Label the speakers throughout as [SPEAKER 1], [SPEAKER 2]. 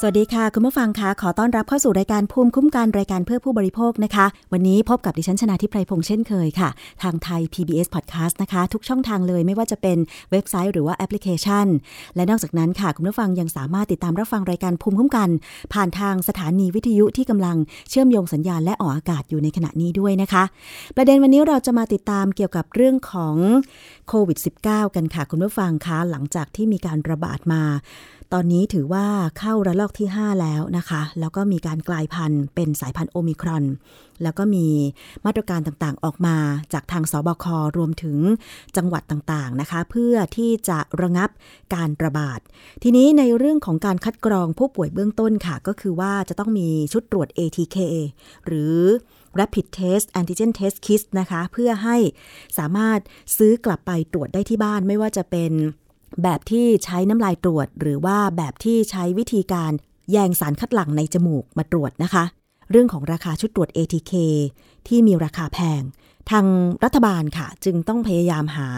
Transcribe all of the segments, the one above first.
[SPEAKER 1] สวัสดีค่ะ คุณผู้ฟังคะขอต้อนรับเข้าสู่รายการภูมิคุ้มกันรายการเพื่อผู้บริโภคนะคะ วันนี้พบกับดิฉันชนะทิพไพรพงษ์เช่นเคยค่ะ ทางไทย PBS Podcast นะคะ ทุกช่องทางเลยไม่ว่าจะเป็นเว็บไซต์หรือว่าแอปพลิเคชัน และนอกจากนั้นค่ะ คุณผู้ฟังยังสามารถติดตามรับฟังรายการภูมิคุ้มกัน ผ่านทางสถานีวิทยุที่กำลังเชื่อมโยงสัญญาณและออกอากาศอยู่ในขณะนี้ด้วยนะคะ ประเด็นวันนี้เราจะมาติดตามเกี่ยวกับเรื่องของโควิด -19 กันค่ะ คุณผู้ฟังคะหลังจากที่มีการระบาดมา ตอนนี้ถือว่าเข้าระลอกที่ 5 แล้วนะคะ แล้วก็มีการกลายพันธุ์เป็นสายพันธุ์โอมิครอน แล้วก็มีมาตรการต่างๆ ออกมาจากทางสบครวมถึงจังหวัดต่างๆนะคะ เพื่อที่จะระงับการระบาด ทีนี้ในเรื่องของการคัดกรองผู้ป่วยเบื้องต้นค่ะ ก็คือว่าจะต้องมีชุดตรวจ ATK หรือ Rapid Test Antigen Test Kit นะคะ เพื่อให้สามารถซื้อกลับไปตรวจได้ที่บ้านไม่ว่าจะเป็น แบบที่ใช้น้ำลายตรวจ หรือว่าแบบที่ใช้วิธีการแยงสารคัดหลั่งในจมูกมาตรวจนะคะ เรื่องของราคาชุดตรวจ ATK ที่มีราคาแพง ทางรัฐบาลค่ะ จึงต้องพยายามหา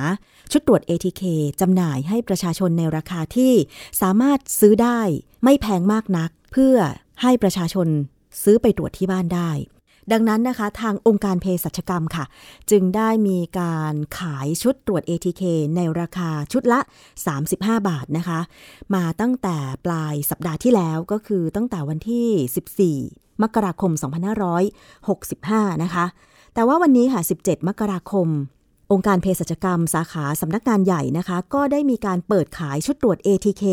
[SPEAKER 1] ชุดตรวจ ATK จำหน่ายให้ประชาชนในราคาที่สามารถซื้อได้ไม่แพงมากนัก เพื่อให้ประชาชนซื้อไปตรวจที่บ้านได้ ดังนั้นนะคะ ทางองค์การเภสัชกรรมค่ะ จึงได้มีการขายชุดตรวจ ATK ในราคาชุดละ 35 บาทนะคะ มาตั้งแต่ปลายสัปดาห์ที่แล้วก็คือตั้งแต่วันที่ 14 มกราคม 2565 นะคะ แต่ว่าวันนี้ค่ะ 17 มกราคมองค์การเภสัชกรรมสาขาสำนักงานใหญ่นะคะ ก็ได้มีการเปิดขายชุดตรวจ ATK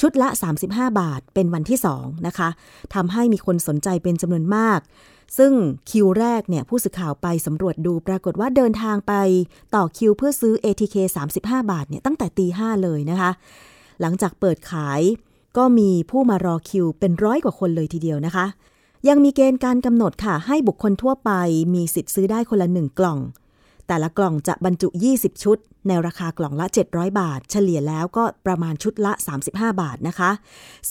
[SPEAKER 1] ชุดละ 35 บาทเป็นวันที่ 2 นะคะทำให้มีคนสนใจเป็นจำนวนมาก ซึ่งคิวแรกเนี่ยผู้สื่อข่าวไปสำรวจดูปรากฏว่าเดินทางไปต่อคิวเพื่อซื้อ ATK 35 บาทเนี่ยตั้งแต่ตีห้าเลยนะคะ หลังจากเปิดขายก็มีผู้มารอคิวเป็นร้อยกว่าคนเลยทีเดียวนะคะ ยังมีเกณฑ์การกำหนดค่ะ ให้บุคคลทั่วไปมีสิทธิ์ซื้อได้คนละหนึ่งกล่อง แต่ละกล่องจะบรรจุ 20 ชุด ในราคากล่องละ 700 บาท เฉลี่ยแล้วก็ประมาณชุดละ 35 บาทนะคะ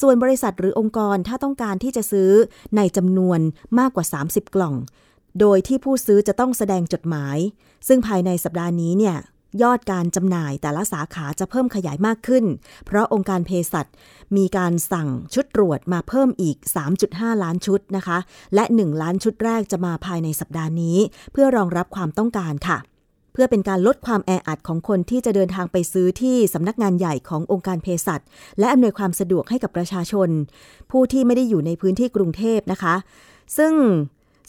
[SPEAKER 1] ส่วนบริษัทหรือองค์กรถ้าต้องการที่จะซื้อในจำนวนมากกว่า 30 กล่อง โดยที่ผู้ซื้อจะต้องแสดงจดหมาย ซึ่งภายในสัปดาห์นี้เนี่ย ยอดการจำหน่ายแต่ละสาขาจะเพิ่มขยายมากขึ้น เพราะองค์การเภสัชมีการสั่งชุดตรวจมาเพิ่มอีก 3.5 ล้านชุดนะคะ และ 1 ล้านชุดแรกจะมาภายในสัปดาห์นี้ เพื่อรองรับความต้องการค่ะ เพื่อเป็นการลดความแออัดของคนที่จะเดินทางไปซื้อที่สำนักงานใหญ่ขององค์การเภสัชและอำนวยความสะดวกให้กับประชาชน ผู้ที่ไม่ได้อยู่ในพื้นที่กรุงเทพนะคะ ซึ่ง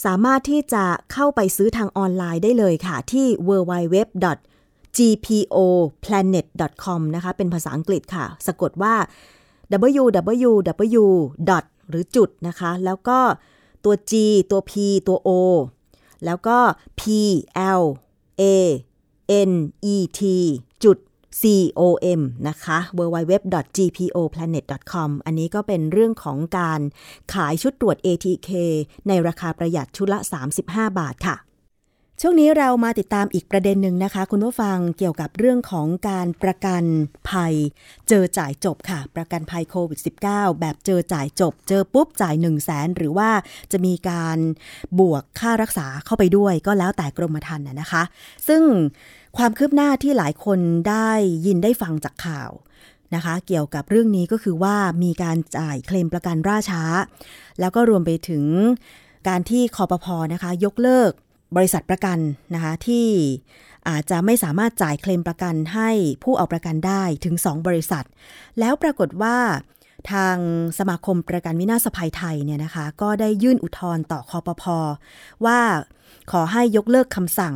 [SPEAKER 1] สามารถที่จะเข้าไปซื้อทางออนไลน์ได้เลยค่ะ ที่ www gpoplanet.com นะคะ เป็นภาษาอังกฤษค่ะ สะกดว่า www. หรือจุดนะคะ แล้วก็ตัว G ตัว P ตัว O แล้วก็ P L A N E T จุด com นะคะ www.gpoplanet.com อันนี้ก็เป็นเรื่องของการขายชุดตรวจ ATK ในราคาประหยัดชุดละ 35 บาทค่ะ ช่วงนี้เรามาติดตามอีกประเด็นหนึ่งนะคะ คุณผู้ฟังเกี่ยวกับเรื่องของการประกันภัย เจอจ่ายจบค่ะ ประกันภัยโควิด -19 แบบเจอจ่ายจบ เจอปุ๊บจ่าย1 0 0 0 0แสนหรือว่าจะมีการบวกค่ารักษาเข้าไปด้วย ก็แล้วแต่กรมธรรม์นะคะ ซึ่งความคืบหน้าที่หลายคนได้ยินได้ฟังจากข่าวนะคะ เกี่ยวกับเรื่องนี้ก็คือว่ามีการจ่ายเคลมประกันร่าช้า แล้วก็รวมไปถึงการที่คอปพอนะคะ ยกเลิก บริษัทประกันนะคะที่อาจจะไม่สามารถจ่ายเคลมประกันให้ผู้เอาประกันได้ถึง 2 บริษัท แล้วปรากฏว่าทางสมาคมประกันวินาศภัยไทยเนี่ยนะคะก็ได้ยื่นอุทธรณ์ต่อคอปพอว่าขอให้ยกเลิกคำสั่ง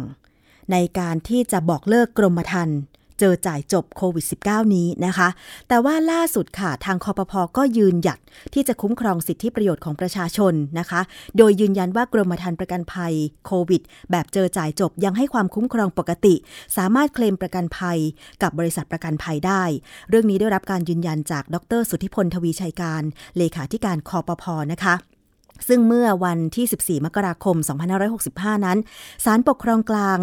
[SPEAKER 1] ในการที่จะบอกเลิกกรมธรรม์ เจอจ่ายจบโควิด -19 นี้นะคะ แต่ว่าล่าสุดค่ะทางคอปพอก็ยืนหยัดที่จะคุ้มครองสิทธิประโยชน์ของประชาชนนะคะ โดยยืนยันว่ากรมธรรม์ประกันภัยโควิด แบบเจอจ่ายจบยังให้ความคุ้มครองปกติ สามารถเคลมประกันภัยกับบริษัทประกันภัยได้ เรื่องนี้ได้รับการยืนยันจากดร สุทธิพลทวีชัยการ เลขาธิการคอปพอนะคะ ซึ่งเมื่อวันที่ 14 มกราคม 2565 นั้น ศาลปกครองกลาง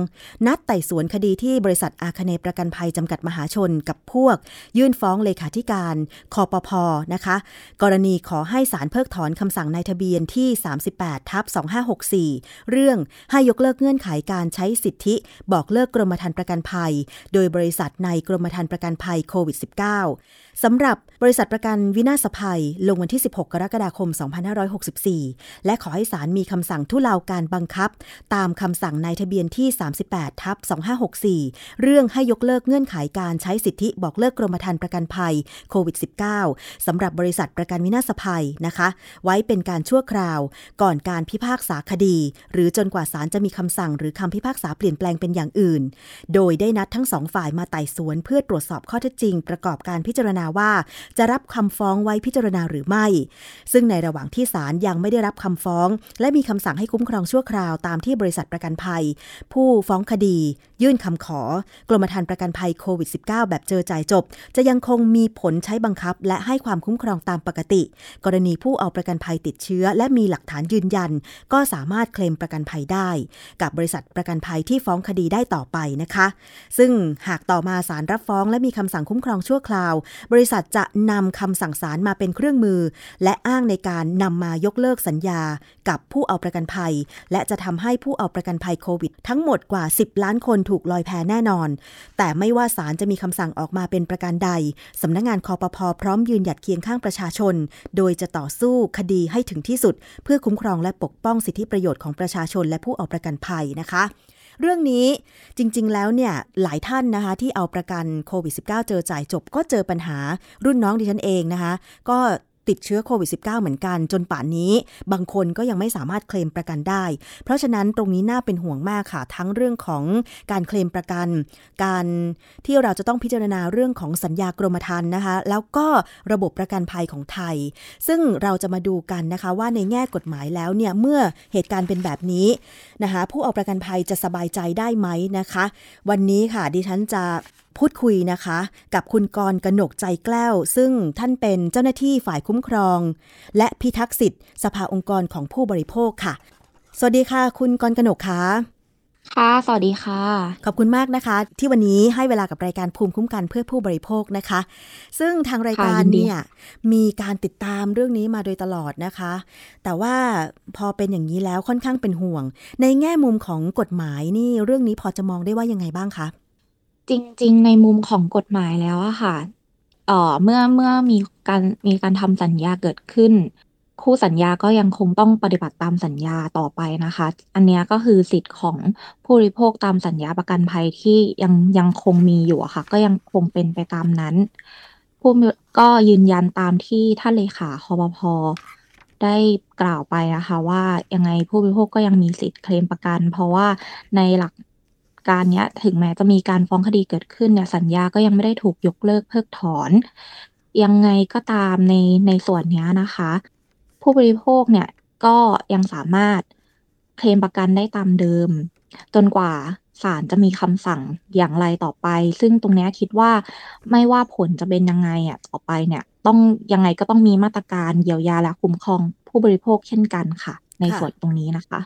[SPEAKER 1] นัดไต่สวนคดีที่บริษัทอาคเนประกันภัยจำกัดมหาชนกับพวก ยื่นฟ้องเลขาธิการคอปพนะคะ กรณีขอให้ศาลเพิกถอนคำสั่งนายทะเบียนที่ 38 ทับ 2564 เรื่องให้ยกเลิกเงื่อนไขการใช้สิทธิ บอกเลิกกรมธรรม์ประกันภัย โดยบริษัทในกรมธรรม์ประกันภัยโควิด -19 สำหรับบริษัทประกันวินาศภัย ลงวันที่ 16 กรกฎาคม 2564และขอให้ศาลมีคำสั่งทุเลาการบังคับ ตามคำสั่งนายทะเบียนที่ 38ทับ2564 เรื่องให้ยกเลิกเงื่อนไขการใช้สิทธิบอกเลิกกรมธรรม์ประกันภัยโควิด -19 สำหรับบริษัทประกันวินาศภัยนะคะ ไว้เป็นการชั่วคราว ก่อนการพิพากษาคดี หรือจนกว่าศาลจะมีคำสั่งหรือคำพิพากษาเปลี่ยนแปลงเป็นอย่างอื่น โดยได้นัดทั้งสองฝ่ายมาไต่สวนเพื่อตรวจสอบข้อเท็จจริง ประกอบการพิจารณาว่า จะรับคำฟ้องไว้พิจารณาหรือไม่ ซึ่งในระหว่างที่ศาลยังไม่ได้ได้รับคำฟ้อง และมีคำสั่งให้คุ้มครองชั่วคราวตามที่บริษัทประกันภัย ผู้ฟ้องคดี ยื่นคำขอ กรมธรรม์ประกันภัยโควิด -19 แบบเจอจ่ายจบ จะยังคงมีผลใช้บังคับ และให้ความคุ้มครองตามปกติ กรณีผู้เอาประกันภัยติดเชื้อ และมีหลักฐานยืนยัน ก็สามารถเคลมประกันภัยได้ กับบริษัทประกันภัยที่ฟ้องคดีได้ต่อไปนะคะ ซึ่งหากต่อมาศาลรับฟ้อง และมีคำสั่งคุ้มครองชั่วคราว บริษัทจะนำคำสั่งศาลมาเป็นเครื่องมือ และอ้างในการนำมายกเลิกสัญญากับผู้เอาประกันภัย และจะทำให้ผู้เอาประกันภัยโควิด ทั้งหมดกว่า 10 ล้านคนถูกลอยแพแน่นอน แต่ไม่ว่าศาลจะมีคำสั่งออกมาเป็นประการใดสำนักงงานคอปพอพร้อมยืนหยัดเคียงข้างประชาชน โดยจะต่อสู้คดีให้ถึงที่สุด เพื่อคุ้มครองและปกป้องสิทธิประโยชน์ของประชาชน และผู้เอาประกันภัยนะคะเรื่องนี้จริง ๆ แล้วเนี่ยหลายท่านนะคะที่เอาประกันโควิด -19 เจอจ่ายจบก็เจอปัญหารุ่นน้องดิฉันเองนะคะ ก็ ติดเชื้อโควิด -19 เหมือนกัน จนป่านนี้ บางคนก็ยังไม่สามารถเคลมประกันได้ เพราะฉะนั้นตรงนี้น่าเป็นห่วงมากค่ะ ทั้งเรื่องของการเคลมประกัน การที่เราจะต้องพิจารณาเรื่องของสัญญากรมธรรม์นะคะ แล้วก็ระบบประกันภัยของไทย ซึ่งเราจะมาดูกันนะคะว่าในแง่กฎหมายแล้วเนี่ยเมื่อเหตุการณ์เป็นแบบนี้นะคะผู้เอาประกันภัยจะสบายใจได้ไหมนะคะ วันนี้ค่ะดิฉันจะ พูดคุยนะคะ กับคุณกรกนกใจแกล้ว ซึ่งท่านเป็นเจ้าหน้าที่ฝ่ายคุ้มครอง และพิทักษ์สิทธิ์สภาองค์กรของผู้บริโภคค่ะ สวัสดีค่ะ คุณกรกนกค่ะ
[SPEAKER 2] ค่ะ สวัสดีค่ะ
[SPEAKER 1] ขอบคุณมากนะคะ ที่วันนี้ให้เวลากับรายการภูมิคุ้มกันเพื่อผู้บริโภคนะคะ ซึ่งทางรายการเนี่ย มีการติดตามเรื่องนี้มาโดยตลอดนะคะ แต่ว่าพอเป็นอย่างนี้แล้วค่อนข้างเป็นห่วง ในแง่มุมของกฎหมายนี่เรื่องนี้พอจะมองได้ว่ายังไงบ้างคะ
[SPEAKER 2] จริง ๆ ในมุมของกฎหมายแล้วอะค่ะ เอ่อ เมื่อเมื่อมีการมีการทำสัญญาเกิดขึ้น คู่สัญญาก็ยังคงต้องปฏิบัติตามสัญญาต่อไปนะคะ อันนี้ก็คือสิทธิ์ของผู้บริโภคตามสัญญาประกันภัยที่ยังยังคงมีอยู่อะค่ะ ก็ยังคงเป็นไปตามนั้น ผู้ก็ยืนยันตามที่ท่านเลขาคอปพได้กล่าวไปนะคะว่ายังไงผู้บริโภคก็ยังมีสิทธิ์เคลมประกัน เพราะว่าในหลัก การเนี้ยถึงแม้จะมีการฟ้องคดีเกิดขึ้นเนี่ยสัญญาก็ยังไม่ได้ถูกยกเลิกเพิกถอน ยังไงก็ตามในในส่วนนี้นะคะ ผู้บริโภคเนี่ยก็ยังสามารถเคลมประกันได้ตามเดิม จนกว่าศาลจะมีคำสั่งอย่างไรต่อไป ซึ่งตรงนี้คิดว่าไม่ว่าผลจะเป็นยังไงอะต่อไปเนี่ย ต้องยังไงก็ต้องมีมาตรการเยียวยาและคุ้มครองผู้บริโภคเช่นกันค่ะ ในส่วนตรงนี้นะคะ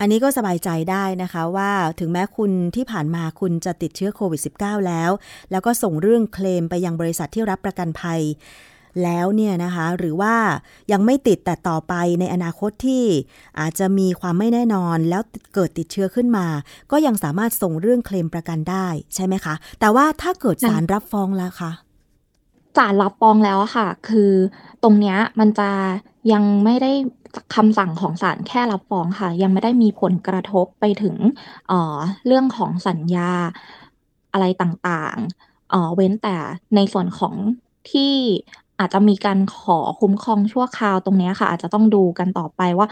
[SPEAKER 1] อันนี้ก็สบายใจได้นะคะว่าถึงแม้คุณที่ผ่านมาคุณจะติดเชื้อโควิด -19 แล้ว แล้วก็ส่งเรื่องเคลมไปยังบริษัทที่รับประกันภัย แล้วเนี่ยนะคะ หรือว่ายังไม่ติดแต่ต่อไปในอนาคตที่อาจจะมีความไม่แน่นอน แล้วเกิดติดเชื้อขึ้นมา ก็ยังสามารถส่งเรื่องเคลมประกันได้ใช่ไหมคะ แต่ว่าถ้าเกิดศาลรับฟ้องแล้วคะ
[SPEAKER 2] ศาลรับฟ้องแล้วค่ะ คือตรงเนี้ยมันจะยังไม่ได้ คำสั่งของศาลแค่รับฟ้องค่ะ ยังไม่ได้มีผลกระทบไปถึงเออเรื่องของสัญญาอะไรต่างๆเออเว้นแต่ในส่วนของที่อาจจะมีการขอคุ้มครองชั่วคราวตรงนี้ค่ะ อาจจะต้องดูกันต่อไปว่า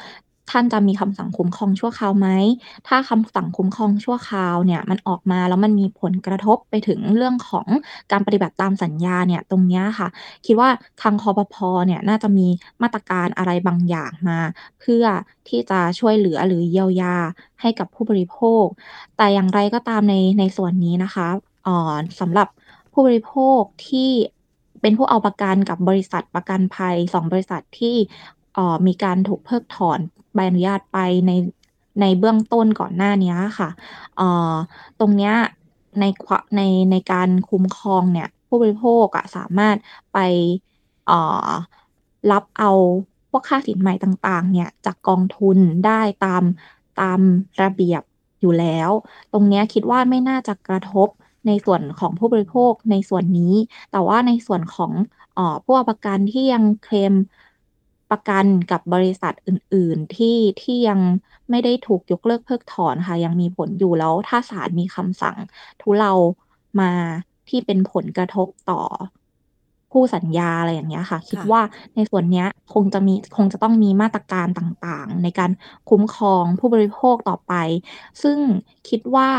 [SPEAKER 2] ท่านจะมีคำสั่งคุ้มครองชั่วคราวไหม ถ้าคำสั่งคุ้มครองชั่วคราวเนี่ยมันออกมาแล้วมันมีผลกระทบไปถึงเรื่องของการปฏิบัติตามสัญญาเนี่ยตรงนี้ค่ะ คิดว่าทางคอปพอเนี่ยน่าจะมีมาตรการอะไรบางอย่างมา เพื่อที่จะช่วยเหลือหรือเยียวยาให้กับผู้บริโภค แต่อย่างไรก็ตามในในส่วนนี้นะคะอ่อสำหรับผู้บริโภคที่เป็นผู้เอาประกันกับบริษัทประกันภัยสองบริษัทที่ มีการถูกเพิกถอนใบอนุญาตไปในในเบื้องต้นก่อนหน้านี้ค่ะออตรงเนี้ยในในในการคุ้มครองเนี่ยผู้บริโภคอะสามารถไปออรับเอาพวกค่าสินใหม่ต่างๆเนี่ยจากกองทุนได้ตามตามระเบียบอยู่แล้ว ตรงนี้คิดว่าไม่น่าจะกระทบในส่วนของผู้บริโภคในส่วนนี้ แต่ว่าในส่วนของออผู้ประกันที่ยังเคลม ประกันกับบริษัทอื่น ๆ ที่ที่ยังไม่ได้ถูกยกเลิกเพิกถอนค่ะ ยังมีผลอยู่แล้ว ถ้าศาลมีคำสั่ง ทุเลามาที่เป็นผลกระทบต่อผู้สัญญาอะไรอย่างเงี้ยค่ะ คิดว่าในส่วนเนี้ยคงจะมีคงจะต้องมีมาตรการต่างๆ ในการคุ้มครองผู้บริโภคต่อไป ซึ่งคิดว่า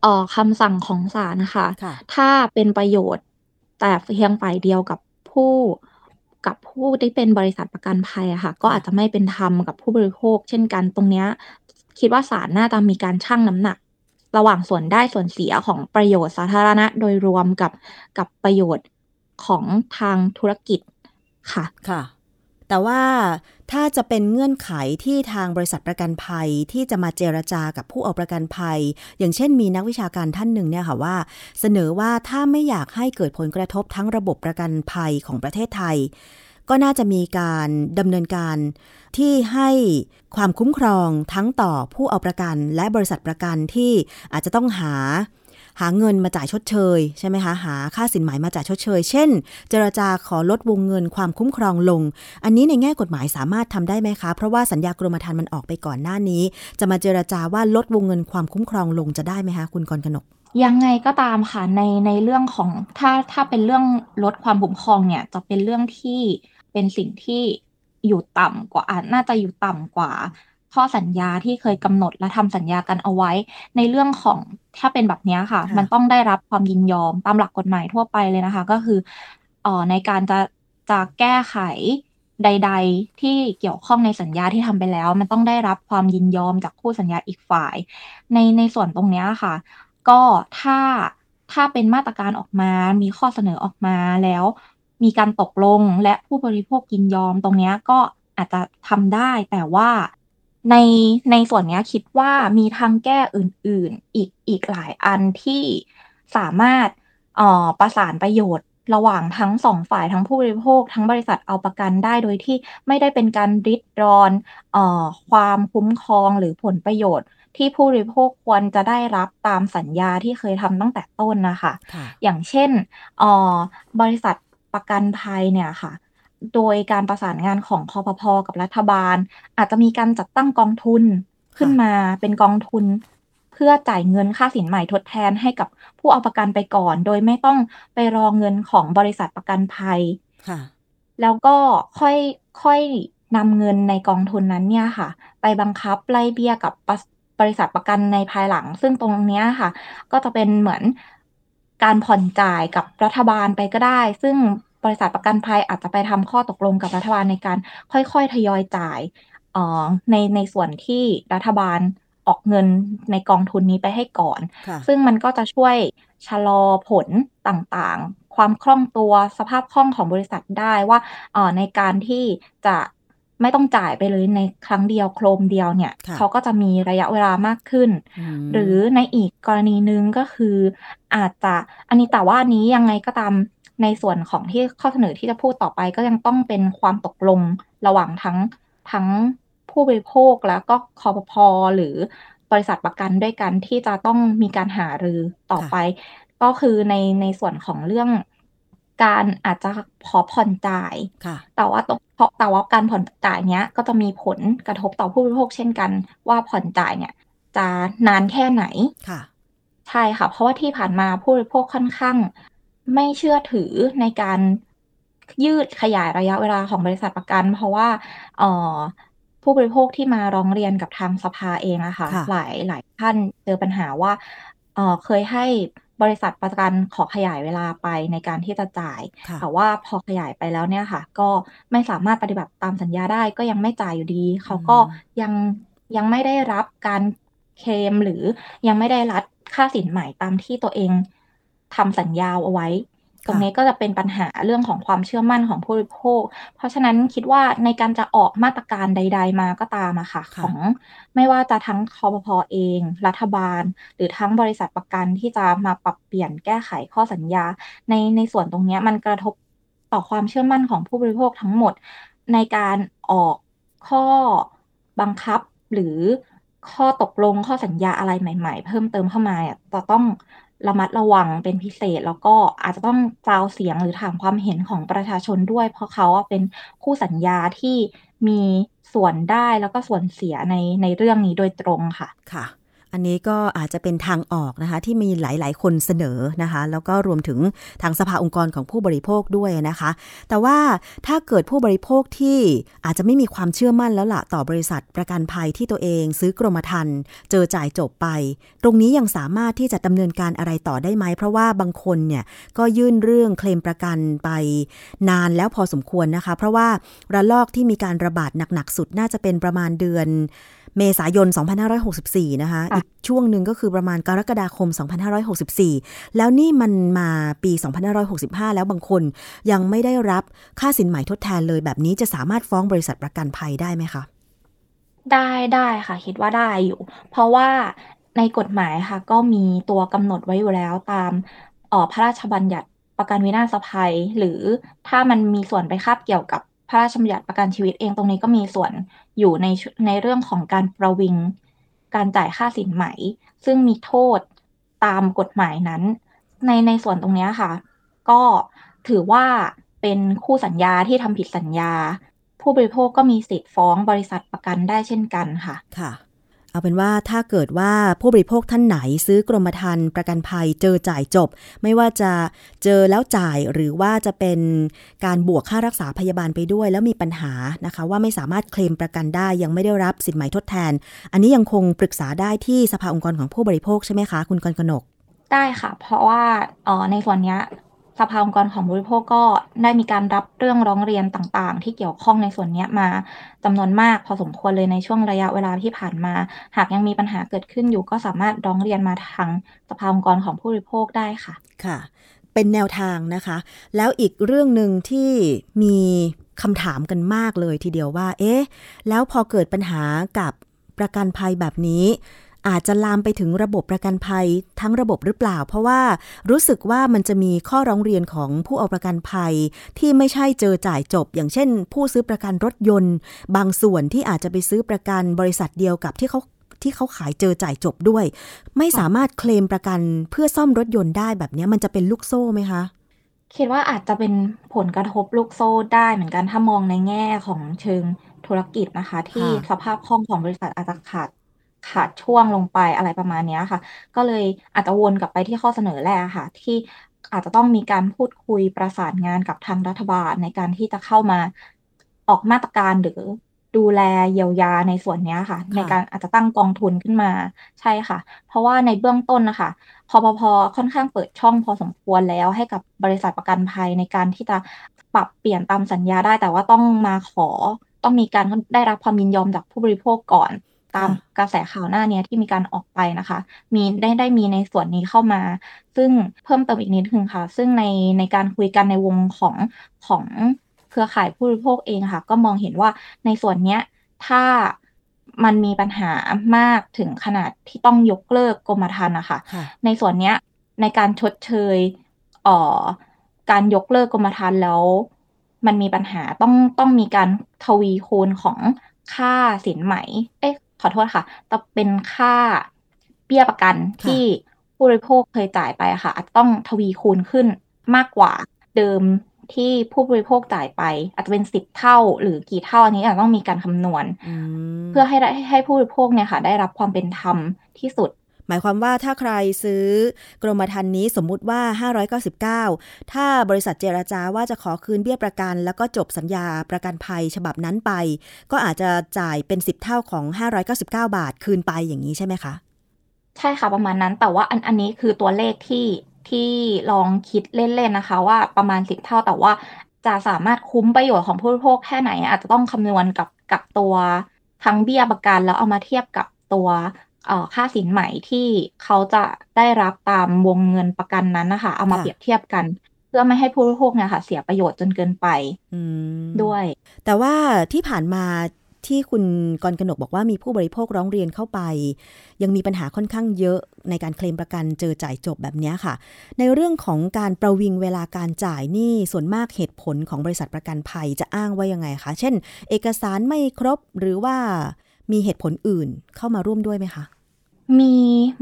[SPEAKER 2] เอ่อคำสั่งของศาลนะคะ ถ้าเป็นประโยชน์แต่เพียงฝ่ายเดียวกับผู้ กับผู้ที่เป็นบริษัทประกันภัยอะค่ะ ก็อาจจะไม่เป็นธรรมกับผู้บริโภค เช่นกันตรงเนี้ยคิดว่าศาลน่าจะมีการชั่งน้ำหนัก ระหว่างส่วนได้ส่วนเสียของประโยชน์สาธารณะ โดยรวมกับกับประโยชน์ของทางธุรกิจค่ะ
[SPEAKER 1] ค่ะ แต่ว่าถ้าจะเป็นเงื่อนไขที่ทางบริษัทประกันภัยที่จะมาเจรจากับผู้เอาประกันภัย อย่างเช่นมีนักวิชาการท่านหนึ่งเนี่ยค่ะว่า เสนอว่าถ้าไม่อยากให้เกิดผลกระทบทั้งระบบประกันภัยของประเทศไทย ก็น่าจะมีการดำเนินการที่ให้ความคุ้มครองทั้งต่อผู้เอาประกัน และบริษัทประกันที่อาจจะต้องหา หาเงินมาจ่ายชดเชยใช่ไหมคะหาค่าสินไหมมาจ่ายชดเชย เช่น เจรจาขอลดวงเงินความคุ้มครองลง อันนี้ในแง่กฎหมายสามารถทำได้ไหมคะ เพราะว่าสัญญากรมธรรม์มันออกไปก่อนหน้านี้ จะมาเจรจาว่าลดวงเงินความคุ้มครองลงจะได้ไหมคะคุณกรกนก
[SPEAKER 2] ยังไงก็ตามค่ะในในเรื่องของถ้าถ้าเป็นเรื่องลดความคุ้มครองเนี่ยจะเป็นเรื่องที่เป็นสิ่งที่อยู่ต่ำกว่าน่าจะอยู่ต่ำกว่า ข้อสัญญาที่เคยกำหนดและทำสัญญากันเอาไว้ ในเรื่องของถ้าเป็นแบบนี้ค่ะ มันต้องได้รับความยินยอมตามหลักกฎหมายทั่วไปเลยนะคะ ก็คือเอ่อในการจะจะแก้ไขใด ๆ ที่เกี่ยวข้องในสัญญาที่ทำไปแล้ว มันต้องได้รับความยินยอมจากคู่สัญญาอีกฝ่าย ในในส่วนตรงนี้ค่ะ ก็ถ้าถ้าเป็นมาตรการออกมา มีข้อเสนอออกมาแล้ว มีการตกลงและผู้บริโภคยินยอมตรงนี้ก็อาจจะทำได้แต่ว่า ในในส่วนนี้คิดว่ามีทางแก้อื่น ๆ อีกอีกหลายอันที่สามารถเอ่อประสานประโยชน์ระหว่างทั้งสองฝ่ายทั้งผู้บริโภค ทั้งบริษัทเอาประกันได้โดยที่ไม่ได้เป็นการริดรอนเอ่อความคุ้มครองหรือผลประโยชน์ ที่ผู้บริโภคควรจะได้รับตามสัญญาที่เคยทำตั้งแต่ต้นนะคะ อย่างเช่นเอ่อบริษัทประกันภัยเนี่ยค่ะ โดยการประสานงานของคอพพกับรัฐบาล อาจจะมีการจัดตั้งกองทุนขึ้นมาเป็นกองทุน เพื่อจ่ายเงินค่าสินใหม่ทดแทนให้กับผู้เอาประกันไปก่อน โดยไม่ต้องไปรอเงินของบริษัทประกันภัยแล้วก็ค่อยค่อยนำเงินในกองทุนนั้นเนี่ยค่ะ ไปบังคับไล่เบี้ยกับบริษัทประกันในภายหลัง ซึ่งตรงนี้ค่ะ ก็จะเป็นเหมือนการผ่อนจ่ายกับรัฐบาลไปก็ได้ ซึ่ง บริษัทประกันภัยอาจจะไปทำข้อตกลงกับรัฐบาลในการค่อยๆ ทยอยจ่ายในในส่วนที่รัฐบาลออกเงินในกองทุนนี้ไปให้ก่อน ซึ่งมันก็จะช่วยชะลอผลต่างๆ ความคล่องตัวสภาพคล่องของบริษัทได้ว่าในการที่จะไม่ต้องจ่ายไปเลยในครั้งเดียวโครมเดียวเนี่ย เขาก็จะมีระยะเวลามากขึ้น หรือในอีกกรณีนึงก็คืออาจจะอันนี้แต่ว่าอันนี้ยังไงก็ตาม ในส่วนของที่ข้อเสนอที่จะพูดต่อไปก็ยังต้องเป็นความตกลงระหว่างทั้งทั้งผู้บริโภคแล้วก็คอปพอหรือบริษัทประกันด้วยกันที่จะต้องมีการหารือต่อไป ก็คือในในส่วนของเรื่องการอาจจะพอผ่อนจ่าย แต่ว่าตเพราะแต่ว่าการผ่อนจ่ายเนี้ยก็จะมีผลกระทบต่อผู้บริโภคเช่นกัน ว่าผ่อนจ่ายเนี่ย จะนานแค่ไหน
[SPEAKER 1] ค่ะ
[SPEAKER 2] ใช่ค่ะ เพราะว่าที่ผ่านมาผู้บริโภคค่อนข้าง ไม่เชื่อถือในการยืดขยายระยะเวลาของบริษัทประกัน เพราะว่าเอ่อผู้บริโภคที่มาร้องเรียนกับทางสภาเองอะค่ะ หลายหลายท่านเจอปัญหาว่าเอ่อเคยให้บริษัทประกันขอขยายเวลาไปในการที่จะจ่าย แต่ว่าพอขยายไปแล้วเนี่ยค่ะ ก็ไม่สามารถปฏิบัติตามสัญญาได้ก็ยังไม่จ่ายอยู่ดี เขาก็ยังยังไม่ได้รับการเคลมหรือยังไม่ได้รับค่าสินใหม่ตามที่ตัวเอง ทำสัญญาเอาไว้ ตรงนี้ก็จะเป็นปัญหาเรื่องของความเชื่อมั่นของผู้บริโภค เพราะฉะนั้นคิดว่าในการจะออกมาตรการใด ๆ มาก็ตามอะค่ะ ของไม่ว่าจะทั้งคอปพอเอง รัฐบาล หรือทั้งบริษัทประกันที่จะมาปรับเปลี่ยนแก้ไขข้อสัญญา ในในส่วนตรงนี้มันกระทบต่อความเชื่อมั่นของผู้บริโภคทั้งหมด ในการออกข้อบังคับหรือข้อตกลงข้อสัญญาอะไรใหม่ ๆ เพิ่มเติมเข้ามาจะต้อง ระมัดระวังเป็นพิเศษ แล้วก็อาจจะต้องกล่าวเสียงหรือถามความเห็นของประชาชนด้วย เพราะเขาเป็นคู่สัญญาที่มีส่วนได้แล้วก็ส่วนเสียในในเรื่องนี้โดยตรงค่ะ
[SPEAKER 1] ค่ะ อันนี้ก็อาจจะเป็นทางออกนะคะที่มีหลาย ๆ คนเสนอนะคะ แล้วก็รวมถึงทางสภาองค์กรของผู้บริโภคด้วยนะคะ แต่ว่าถ้าเกิดผู้บริโภคที่อาจจะไม่มีความเชื่อมั่นแล้วละต่อบริษัทประกันภัยที่ตัวเอง ซื้อกรมธรรม์เจอจ่ายจบไป ตรงนี้ยังสามารถที่จะดำเนินการอะไรต่อได้ไหม เพราะว่าบางคนเนี่ยก็ยื่นเรื่องเคลมประกันไปนานแล้วพอสมควรนะคะ เพราะว่าระลอกที่มีการระบาดหนัก ๆ สุดน่าจะเป็นประมาณเดือน เมษายน 2564 นะคะ อีกช่วงหนึ่งก็คือประมาณกรกฎาคม 2564 แล้วนี่มันมาปี 2565 แล้วบางคนยังไม่ได้รับค่าสินใหม่ทดแทนเลยแบบนี้จะสามารถฟ้องบริษัทประกันภัยได้ไหมคะ
[SPEAKER 2] ได้ได้ค่ะคิดว่าได้อยู่ เพราะว่าในกฎหมายค่ะ ก็มีตัวกำหนดไว้อยู่แล้วตามออพระราชบัญญัติประกันวินาศภัย หรือถ้ามันมีส่วนไปคาบเกี่ยวกับ พระราชบัญญัติประกันชีวิตเองตรงนี้ก็มีส่วนอยู่ในในเรื่องของการประวิง การจ่ายค่าสินไหม ซึ่งมีโทษตามกฎหมายนั้น ในในส่วนตรงนี้ค่ะ ก็ถือว่าเป็นคู่สัญญาที่ทำผิดสัญญา ผู้บริโภคก็มีสิทธิ์ฟ้องบริษัทประกันได้เช่นกันค่ะ
[SPEAKER 1] ค่ะ เอาเป็นว่าถ้าเกิดว่าผู้บริโภคท่านไหนซื้อกรมธรรม์ประกันภัยเจอจ่ายจบ ไม่ว่าจะเจอแล้วจ่ายหรือว่าจะเป็นการบวกค่ารักษาพยาบาลไปด้วย แล้วมีปัญหานะคะ ว่าไม่สามารถเคลมประกันได้ยังไม่ได้รับสินไหมทดแทน อันนี้ยังคงปรึกษาได้ที่สภาองค์กรของผู้บริโภคใช่ไหมคะ คุณกรกนก
[SPEAKER 2] ได้ค่ะ เพราะว่าออในส่วนนี้ สภาองค์กรของบริโภคก็ได้มีการรับเรื่องร้องเรียนต่างๆ ที่เกี่ยวข้องในส่วนนี้มาจำนวนมากพอสมควรเลยในช่วงระยะเวลาที่ผ่านมา หากยังมีปัญหาเกิดขึ้นอยู่ก็สามารถร้องเรียนมาทางสภาองค์กรของผู้บริโภคได้ค่ะ
[SPEAKER 1] ค่ะ เป็นแนวทางนะคะ แล้วอีกเรื่องหนึ่งที่มีคำถามกันมากเลยทีเดียวว่า เอ๊ะ แล้วพอเกิดปัญหากับประกันภัยแบบนี้ อาจจะลามไปถึงระบบประกันภัยทั้งระบบหรือเปล่า เพราะว่ารู้สึกว่ามันจะมีข้อร้องเรียนของผู้เอาประกันภัย ที่ไม่ใช่เจอจ่ายจบ อย่างเช่น ผู้ซื้อประกันรถยนต์ บางส่วนที่อาจจะไปซื้อประกันบริษัทเดียวกับที่เขาที่เขาขายเจอจ่ายจบด้วย ไม่สามารถเคลมประกันเพื่อซ่อมรถยนต์ได้แบบนี้มันจะเป็นลูกโซ่ไหมคะ
[SPEAKER 2] คิดว่าอาจจะเป็นผลกระทบลูกโซ่ได้เหมือนกันถ้ามองในแง่ของเชิงธุรกิจนะคะ ที่สภาพคล่องของบริษัทอาจจะขาด ขาดช่วงลงไปอะไรประมาณนี้ค่ะ ก็เลยอาจจะวนกลับไปที่ข้อเสนอแรกค่ะ ที่อาจจะต้องมีการพูดคุยประสานงานกับทางรัฐบาลในการที่จะเข้ามาออกมาตรการหรือดูแลเยียวยาในส่วนนี้ค่ะ ในการอาจจะตั้งกองทุนขึ้นมาใช่ค่ะ เพราะว่าในเบื้องต้นนะคะพอพอค่อนข้างเปิดช่องพอสมควรแล้วให้กับบริษัทประกันภัยในการที่จะปรับเปลี่ยนตามสัญญาได้ แต่ว่าต้องมาขอต้องมีการได้รับความยินยอมจากผู้บริโภคก่อน ตามกระแสข่าวหน้านี้ที่มีการออกไปนะคะ มีได้ได้มีในส่วนนี้เข้ามา ซึ่งเพิ่มเติมอีกนิดนึงค่ะ ซึ่งในในการคุยกันในวงของของเครือข่ายผู้บริโภคเองค่ะ ก็มองเห็นว่าในส่วนเนี้ยถ้ามันมีปัญหามากถึงขนาดที่ต้องยกเลิกกรมธรรม์นะคะ ในส่วนเนี้ยในการชดเชยเอ่อการยกเลิกกรมธรรม์แล้ว มันมีปัญหาต้องต้องมีการทวีคูณของค่าสินไหม เอ๊ะ ขอโทษค่ะแต่เป็นค่าเบี้ยประกันที่ผู้บริโภคเคยจ่ายไปค่ะ อาจต้องทวีคูณขึ้นมากกว่าเดิมที่ผู้บริโภคจ่ายไป อาจจะเป็นสิบเท่า หรือกี่เท่าอันนี้อาจต้องมีการคำนวณ เพื่อให้ให้ผู้บริโภคเนี่ยค่ะ ได้รับความเป็นธรรมที่สุด
[SPEAKER 1] หมายความว่าถ้าใครซื้อกรมธรรม์นี้สมมุติว่า 599 ถ้าบริษัทเจราจาว่าจะขอคืนเบี้ยประกัน แล้วก็จบสัญญาประกันภัยฉบับนั้นไป ก็อาจจะจ่ายเป็น 10 เท่าของ 599 บาทคืนไปอย่างนี้ใช่ไหมคะ
[SPEAKER 2] ใช่ค่ะประมาณนั้นแต่ว่าอันอันนี้คือตัวเลขที่ที่ลองคิดเล่นๆนะคะ ว่าประมาณ 10 เท่าแต่ว่าจะสามารถคุ้มประโยชน์ของผู้บริโภคแค่ไหน อาจจะต้องคำนวณกับกับตัวทั้งเบี้ยประกันแล้วเอามาเทียบกับตัว ค่าสินใหม่ที่เขาจะได้รับตามวงเงินประกันนั้นนะคะ เอามาเปรียบเทียบกันพื่อไม่ให้ผู้บริโภคเนี่ยค่ะ เสียประโยชน์จนเกินไปด้วย
[SPEAKER 1] แต่ว่าที่ผ่านมาที่คุณกรกนกบอกว่ามีผู้บริโภคร้องเรียนเข้าไป ยังมีปัญหาค่อนข้างเยอะในการเคลมประกันเจอจ่ายจบแบบนี้ค่ะ ในเรื่องของการประวิงเวลาการจ่ายนี่ส่วนมากเหตุผลของบริษัทประกันภัยจะอ้างว่ายังไงคะ เช่น เอกสารไม่ครบหรือว่ามีเหตุผลอื่นเข้ามาร่วมด้วยไหมคะ
[SPEAKER 2] มี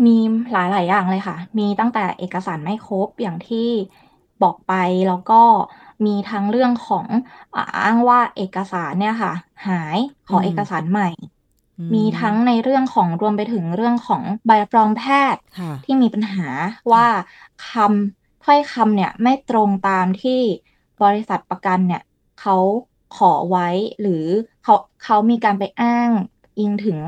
[SPEAKER 2] มีหลายหลายอย่างเลยค่ะ มีตั้งแต่เอกสารไม่ครบอย่างที่บอกไป แล้วก็มีทั้งเรื่องของอ้างว่าเอกสารเนี่ยค่ะ หายขอเอกสารใหม่ มีทั้งในเรื่องของรวมไปถึงเรื่องของใบรับรองแพทย์ ที่มีปัญหาว่าคำถ้อยคำเนี่ยไม่ตรงตามที่บริษัทประกันเนี่ยเขาขอไว้หรือเขาเขามีการไปอ้างอิงถึง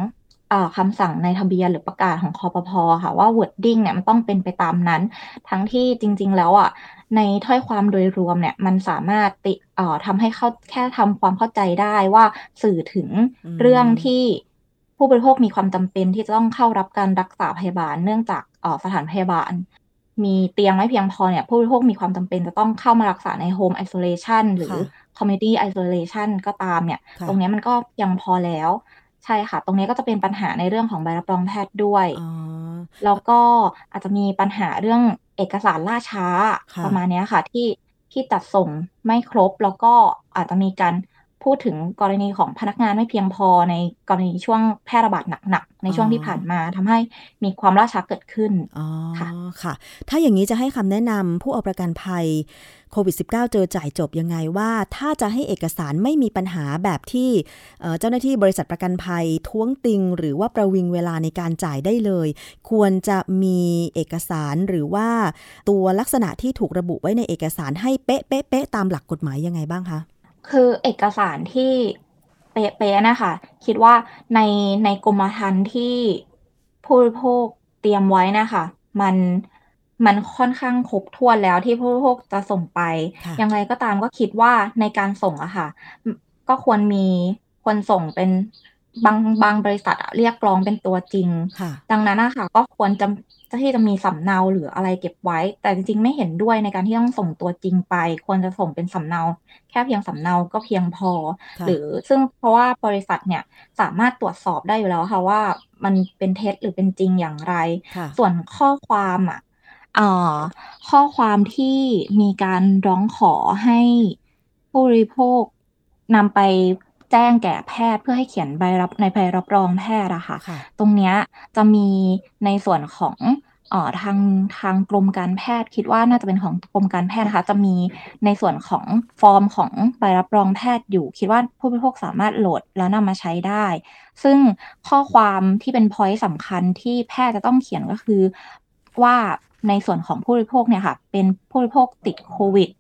[SPEAKER 2] คำสั่งในทะเบียนหรือประกาศของคอปพอค่ะว่า wording เนี่ยมันต้องเป็นไปตามนั้น ทั้งที่จริง ๆ แล้วอะในถ้อยความโดยรวมเนี่ยมันสามารถติเอ่อทำให้เขาแค่ทำความเข้าใจได้ว่าสื่อถึงเรื่องที่ผู้บริโภคมีความจำเป็นที่จะต้องเข้ารับการรักษาพยาบาล เนื่องจากออสถานพยาบาล มีเตียงไม่เพียงพอเนี่ยผู้บริโภคมีความจำเป็นจะต้องเข้ามารักษาใน home isolation หรือ community isolation ก็ตามเนี่ย ตรงนี้มันก็ยังพอแล้ว ใช่ค่ะ ตรงนี้ก็จะเป็นปัญหาในเรื่องของใบรับรองแพทย์ด้วยแล้วก็อาจจะมีปัญหาเรื่องเอกสารล่าช้าประมาณนี้ค่ะ ที่ที่จัดส่งไม่ครบ แล้วก็อาจจะมีการพูดถึงกรณีของพนักงานไม่เพียงพอในกรณีช่วงแพร่ระบาดหนักๆในช่วงที่ผ่านมาทำให้มีความล่าช้าเกิดขึ้น
[SPEAKER 1] ค่ะค่ะ ถ้าอย่างนี้จะให้คำแนะนำผู้เอาประกันภัย โควิด -19 เจอจ่ายจบยังไงว่า ถ้าจะให้เอกสารไม่มีปัญหาแบบที่เจ้าหน้าที่บริษัทประกันภัยท้วงติง หรือว่าประวิงเวลาในการจ่ายได้เลย ควรจะมีเอกสารหรือว่าตัวลักษณะที่ถูกระบุไว้ในเอกสารให้เป๊ะเป๊ะเป๊ะตามหลักกฎหมายยังไงบ้างคะ
[SPEAKER 2] คือเอกสารที่เป๊ะๆนะคะ คิดว่าในในกรมธรรม์ที่ผู้บริโภคเตรียมไว้นะคะ มัน มันค่อนข้างครบถ้วนแล้วที่ผู้บริโภคจะส่งไปอย่างไรก็ตามก็คิดว่าในการส่งอะค่ะ ก็ควรมีควรส่งเป็นบางบางบริษัทเรียกร้องเป็นตัวจริง ดังนั้นนะคะก็ควรจะที่จะมีสำเนาหรืออะไรเก็บไว้ แต่จริงๆไม่เห็นด้วยในการที่ต้องส่งตัวจริงไป ควรจะส่งเป็นสำเนา แค่เพียงสำเนาก็เพียงพอ หรือซึ่งเพราะว่าบริษัทเนี่ยสามารถตรวจสอบได้อยู่แล้วค่ะว่ามันเป็นเท็จหรือเป็นจริงอย่างไร ส่วนข้อความอะ ข้อความที่มีการร้องขอให้ผู้บริโภคนำไปแจ้งแก่แพทย์เพื่อให้เขียนใบรับในใบรับรองแพทย์อะค่ะ ตรงเนี้ยจะมีในส่วนของออทางทางกรมการแพทย์คิดว่าน่าจะเป็นของกรมการแพทย์นะคะ จะมีในส่วนของฟอร์มของใบรับรองแพทย์อยู่ คิดว่าผู้บริโภคสามารถโหลดแล้วนำมาใช้ได้ ซึ่งข้อความที่เป็นพอยต์สำคัญที่แพทย์จะต้องเขียนก็คือ ว่าในส่วนของผู้บริโภคเนี่ยค่ะเป็นผู้บริโภคติดโควิด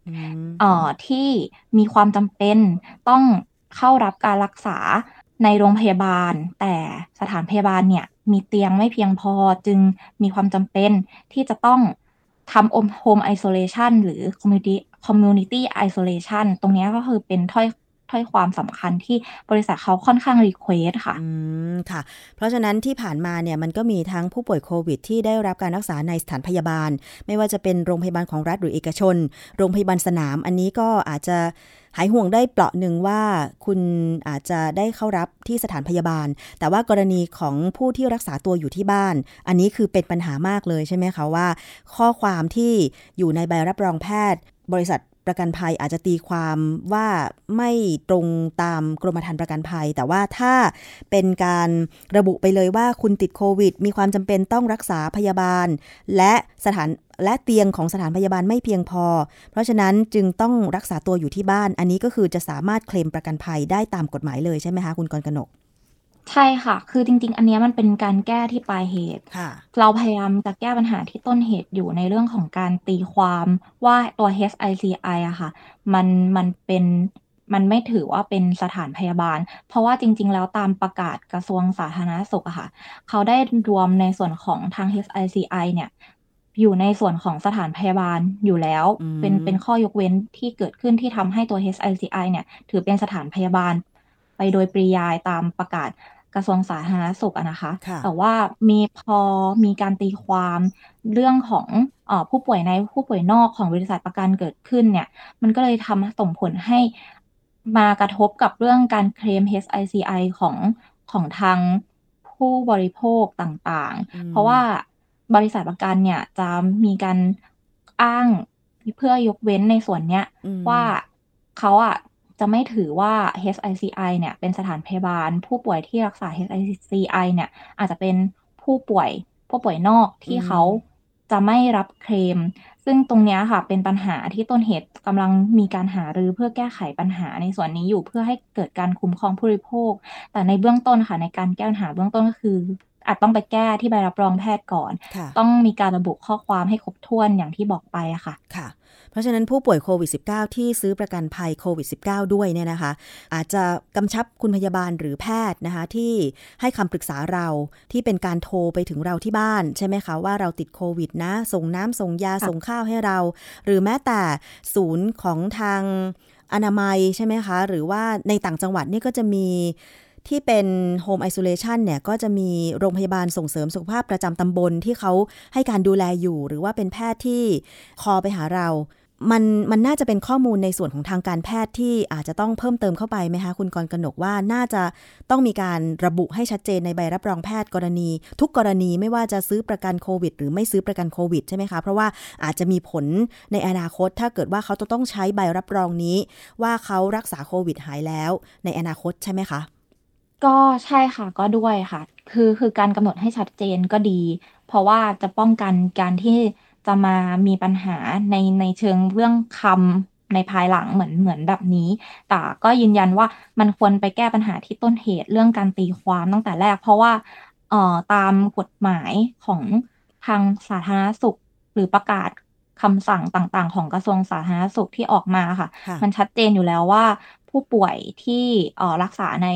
[SPEAKER 2] เอ่อที่มีความจำเป็นต้องเข้ารับการรักษาในโรงพยาบาล แต่สถานพยาบาลเนี่ยมีเตียงไม่เพียงพอจึงมีความจำเป็นที่จะต้องทำ home isolation หรือ community community isolation ตรงนี้ก็คือเป็นถ้อย ถ้อยความสำคัญที่บริษัทเขาค่อนข้าง request ค่ะ
[SPEAKER 1] อืมค่ะ เพราะฉะนั้นที่ผ่านมาเนี่ยมันก็มีทั้งผู้ป่วยโควิด ที่ได้รับการรักษาในสถานพยาบาล ไม่ว่าจะเป็นโรงพยาบาลของรัฐหรือเอกชน โรงพยาบาลสนาม อันนี้ก็อาจจะหายห่วงได้เปราะหนึ่งว่าคุณอาจจะได้เข้ารับที่สถานพยาบาล แต่ว่ากรณีของผู้ที่รักษาตัวอยู่ที่บ้าน อันนี้คือเป็นปัญหามากเลยใช่ไหมคะว่า ข้อความที่อยู่ในใบรับรองแพทย์ บริษัท ประกันภัยอาจจะตีความว่าไม่ตรงตามกรมธรรม์ประกันภัย แต่ว่าถ้าเป็นการระบุไปเลยว่าคุณติดโควิด มีความจำเป็นต้องรักษาพยาบาล และสถานและเตียงของสถานพยาบาลไม่เพียงพอ เพราะฉะนั้นจึงต้องรักษาตัวอยู่ที่บ้าน อันนี้ก็คือจะสามารถเคลมประกันภัยได้ตามกฎหมายเลยใช่ไหมคะคุณกรกนก
[SPEAKER 2] ใช่ค่ะ คือจริง ๆ อันนี้มันเป็นการแก้ที่ปลายเหตุเราพยายามจะแก้ปัญหาที่ต้นเหตุอยู่ในเรื่องของการตีความว่าตัว HICI อะค่ะ มันมันเป็นมันไม่ถือว่าเป็นสถานพยาบาล เพราะว่าจริง ๆ แล้วตามประกาศกระทรวงสาธารณสุขอะค่ะ เขาได้รวมในส่วนของทาง HICI เนี่ย อยู่ในส่วนของสถานพยาบาลอยู่แล้วเป็นเป็นข้อยกเว้นที่เกิดขึ้นที่ทำให้ตัว HICI เนี่ย ถือเป็นสถานพยาบาล ไปโดยปริยายตามประกาศ กระทรวงสาธารณสุขอะนะคะ
[SPEAKER 1] ค่ะ
[SPEAKER 2] แต่ว่ามีพอมีการตีความเรื่องของเออผู้ป่วยในผู้ป่วยนอกของบริษัทประกันเกิดขึ้นเนี่ย มันก็เลยทำส่งผลให้มากระทบกับเรื่องการเคลม HICI ของของทางผู้บริโภคต่าง
[SPEAKER 1] อืม
[SPEAKER 2] ๆเพราะว่าบริษัทประกันเนี่ยจะมีการอ้างเพื่อยกเว้นในส่วนเนี้ย
[SPEAKER 1] อืม
[SPEAKER 2] ว่าเขาอะ จะไม่ถือว่า HICI เนี่ยเป็นสถานพยาบาล ผู้ป่วยที่รักษา HICI เนี่ยอาจจะเป็นผู้ป่วยผู้ป่วยนอกที่
[SPEAKER 1] อืม
[SPEAKER 2] เขาจะไม่รับเคลม ซึ่งตรงเนี้ยค่ะเป็นปัญหาที่ต้นเหตุกำลังมีการหารือเพื่อแก้ไขปัญหาในส่วนนี้อยู่เพื่อให้เกิดการคุ้มครองผู้บริโภค แต่ในเบื้องต้นค่ะในการแก้ปัญหาเบื้องต้นก็คือ อาจต้องไปแก้ที่ใบรับรองแพทย์ก่อน
[SPEAKER 1] ค่ะ
[SPEAKER 2] ต้องมีการระบุข้อความให้ครบถ้วนอย่างที่บอกไปอะค่ะ
[SPEAKER 1] ค่ะ เพราะฉะนั้นผู้ป่วยโควิด -19 ที่ซื้อประกันภัยโควิด -19 ด้วยเนี่ยนะคะ อาจจะกำชับคุณพยาบาลหรือแพทย์นะคะ ที่ให้คำปรึกษาเราที่เป็นการโทรไปถึงเราที่บ้าน ใช่ไหมคะ ว่าเราติดโควิดนะ ส่งน้ำส่งยา
[SPEAKER 2] ค่ะ
[SPEAKER 1] ส่งข้าวให้เรา หรือแม้แต่ศูนย์ของทางอนามัยใช่ไหมคะ หรือว่าในต่างจังหวัดนี่ก็จะมีที่เป็นโฮมไอโซเลชันเนี่ย ก็จะมีโรงพยาบาลส่งเสริมสุขภาพประจำตำบลที่เขาให้การดูแลอยู่ หรือว่าเป็นแพทย์ที่คอไปหาเรา มันมันน่าจะเป็นข้อมูลในส่วนของทางการแพทย์ที่อาจจะต้องเพิ่มเติมเข้าไปไหมคะคุณกรกนกว่าน่าจะต้องมีการระบุให้ชัดเจนในใบรับรองแพทย์กรณี ทุกกรณีไม่ว่าจะซื้อประกันโควิด หรือไม่ซื้อประกันโควิดใช่ไหมคะเพราะว่าอาจจะมีผลในอนาคต ถ้าเกิดว่าเขาจะต้องใช้ใบรับรองนี้ ว่าเขารักษาโควิดหายแล้ว ในอนาคตใช่ไหมคะ
[SPEAKER 2] ก็ใช่ค่ะก็ด้วยค่ะ คือคือการกำหนดให้ชัดเจนก็ดี เพราะว่าจะป้องกันการที่ จะมามีปัญหาในในเชิงเรื่องคำในภายหลังเหมือนเหมือนแบบนี้ แต่ก็ยืนยันว่ามันควรไปแก้ปัญหาที่ต้นเหตุเรื่องการตีความตั้งแต่แรก เพราะว่าเอ่อตามกฎหมายของทางสาธารณสุขหรือประกาศคำสั่งต่างๆ ของกระทรวงสาธารณสุขที่ออกมาค่ะ
[SPEAKER 1] ค่ะ
[SPEAKER 2] มันชัดเจนอยู่แล้วว่าผู้ป่วยที่เอ่อรักษาใน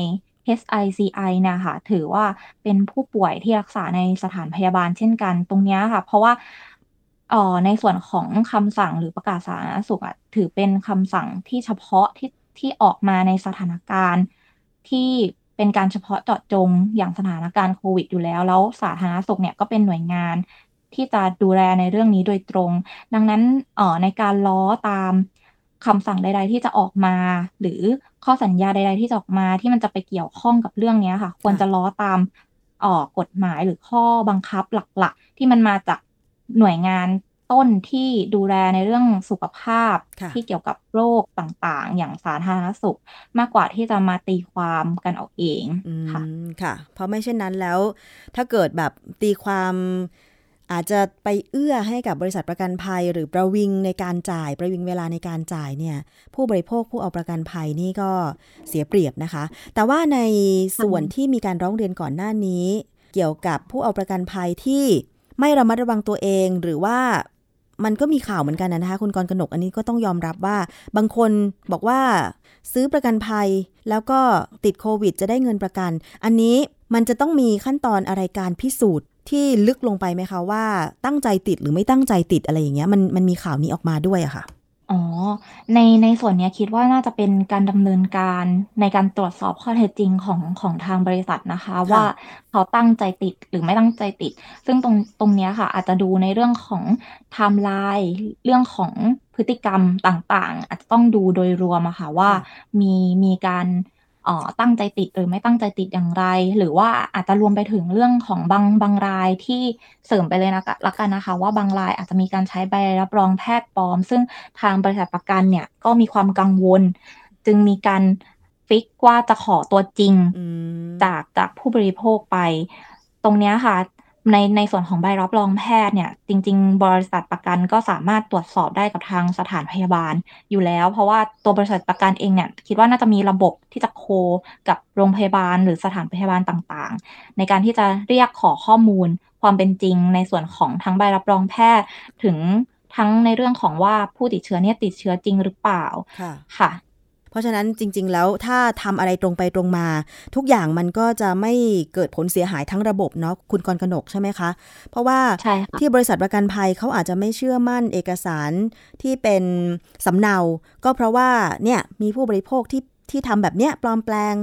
[SPEAKER 2] HICI เนะคะถือว่าเป็นผู้ป่วยที่รักษาในสถานพยาบาลเช่นกันตรงเนี้ยค่ะ เพราะว่า เอ่อในส่วนของคำสั่งหรือประกาศสาธารณสุขอะถือเป็นคำสั่งที่เฉพาะที่ที่ออกมาในสถานการณ์ ที่เป็นการเฉพาะเจาะจงอย่างสถานการณ์โควิดอยู่แล้ว แล้วสาธารณสุขเนี่ยก็เป็นหน่วยงานที่จะดูแลในเรื่องนี้โดยตรง ดังนั้นเอ่อในการล้อตามคำสั่งใด ๆ ที่จะออกมา หรือข้อสัญญาใด ๆ ที่จะออกมาที่มันจะไปเกี่ยวข้องกับเรื่องนี้ค่ะ ควรจะล้อตามเอ่อกฎหมายหรือข้อบังคับหลัก ๆ ที่มันมาจาก หน่วยงานต้นที่ดูแลในเรื่องสุขภาพ
[SPEAKER 1] ค่ะ
[SPEAKER 2] ที่เกี่ยวกับโรคต่างๆ อย่างสาธารณสุข มากกว่าที่จะมาตีความกันเอาเอง
[SPEAKER 1] อืม
[SPEAKER 2] ค่ะ
[SPEAKER 1] ค่ะ เพราะไม่เช่นนั้นแล้ว ถ้าเกิดแบบตีความอาจจะไปเอื้อให้กับบริษัทประกันภัย หรือประวิงในการจ่ายประวิงเวลาในการจ่ายเนี่ย ผู้บริโภคผู้เอาประกันภัยนี่ก็เสียเปรียบนะคะ แต่ว่าในส่วนที่มีการร้องเรียนก่อนหน้านี้ เกี่ยวกับผู้เอาประกันภัยที่ ไม่ระมัดระวังตัวเองหรือว่ามันก็มีข่าวเหมือนกันนะคะ คุณกรกนกอันนี้ก็ต้องยอมรับว่า บางคนบอกว่าซื้อประกันภัย แล้วก็ติดโควิด จะได้เงินประกัน อันนี้มันจะต้องมีขั้นตอนอะไรการพิสูจน์ที่ลึกลงไปไหมคะว่าตั้งใจติดหรือไม่ตั้งใจติดอะไรอย่างเงี้ยมันมันมีข่าวนี้ออกมาด้วยอะค่ะ
[SPEAKER 2] อ๋อ ในในส่วนเนี้ยคิดว่าน่าจะเป็นการดำเนินการในการตรวจสอบข้อเท็จจริงของของทางบริษัทนะคะว่าเขาตั้งใจติดหรือไม่ตั้งใจติด ซึ่งตรงตรงเนี้ยค่ะ อาจจะดูในเรื่องของไทม์ไลน์เรื่องของพฤติกรรมต่างๆ อาจจะต้องดูโดยรวมอะค่ะว่า
[SPEAKER 1] ค่ะ
[SPEAKER 2] มีมีการเอ่อ ตั้งใจติดหรือไม่ตั้งใจติดอย่างไร หรือว่าอาจจะรวมไปถึงเรื่องของบางบางรายที่เสริมไปเลยนะคะละกันนะคะ ว่าบางรายอาจจะมีการใช้ใบรับรองแพทย์ปลอม ซึ่งทางบริษัทประกันเนี่ยก็มีความกังวล จึงมีการฟิกว่าจะขอตัวจริง
[SPEAKER 1] อืม
[SPEAKER 2] จากจากผู้บริโภคไป ตรงเนี้ยค่ะ ในในส่วนของใบรับรองแพทย์เนี่ย จริง ๆ บริษัทประกันก็สามารถตรวจสอบได้กับทางสถานพยาบาลอยู่แล้ว เพราะว่าตัวบริษัทประกันเองเนี่ย คิดว่าน่าจะมีระบบที่จะโคกับโรงพยาบาลหรือสถานพยาบาลต่างๆ ในการที่จะเรียกขอข้อมูลความเป็นจริงในส่วนของทั้งใบรับรองแพทย์ถึงทั้งในเรื่องของว่าผู้ติดเชื้อเนี่ยติดเชื้อจริงหรือเปล่า
[SPEAKER 1] ค่ะ
[SPEAKER 2] ค่ะ
[SPEAKER 1] เพราะฉะนั้นจริง ๆ แล้วถ้าทำอะไรตรงไปตรงมา ทุกอย่างมันก็จะไม่เกิดผลเสียหายทั้งระบบเนาะคุณกรกนกใช่ไหมคะ เพราะว่า
[SPEAKER 2] ใช่ค่ะ
[SPEAKER 1] ที่บริษัทประกันภัยเขาอาจจะไม่เชื่อมั่นเอกสารที่เป็นสำเนา ก็เพราะว่าเนี่ยมีผู้บริโภคที่ที่ทำแบบเนี้ยปลอมแปลง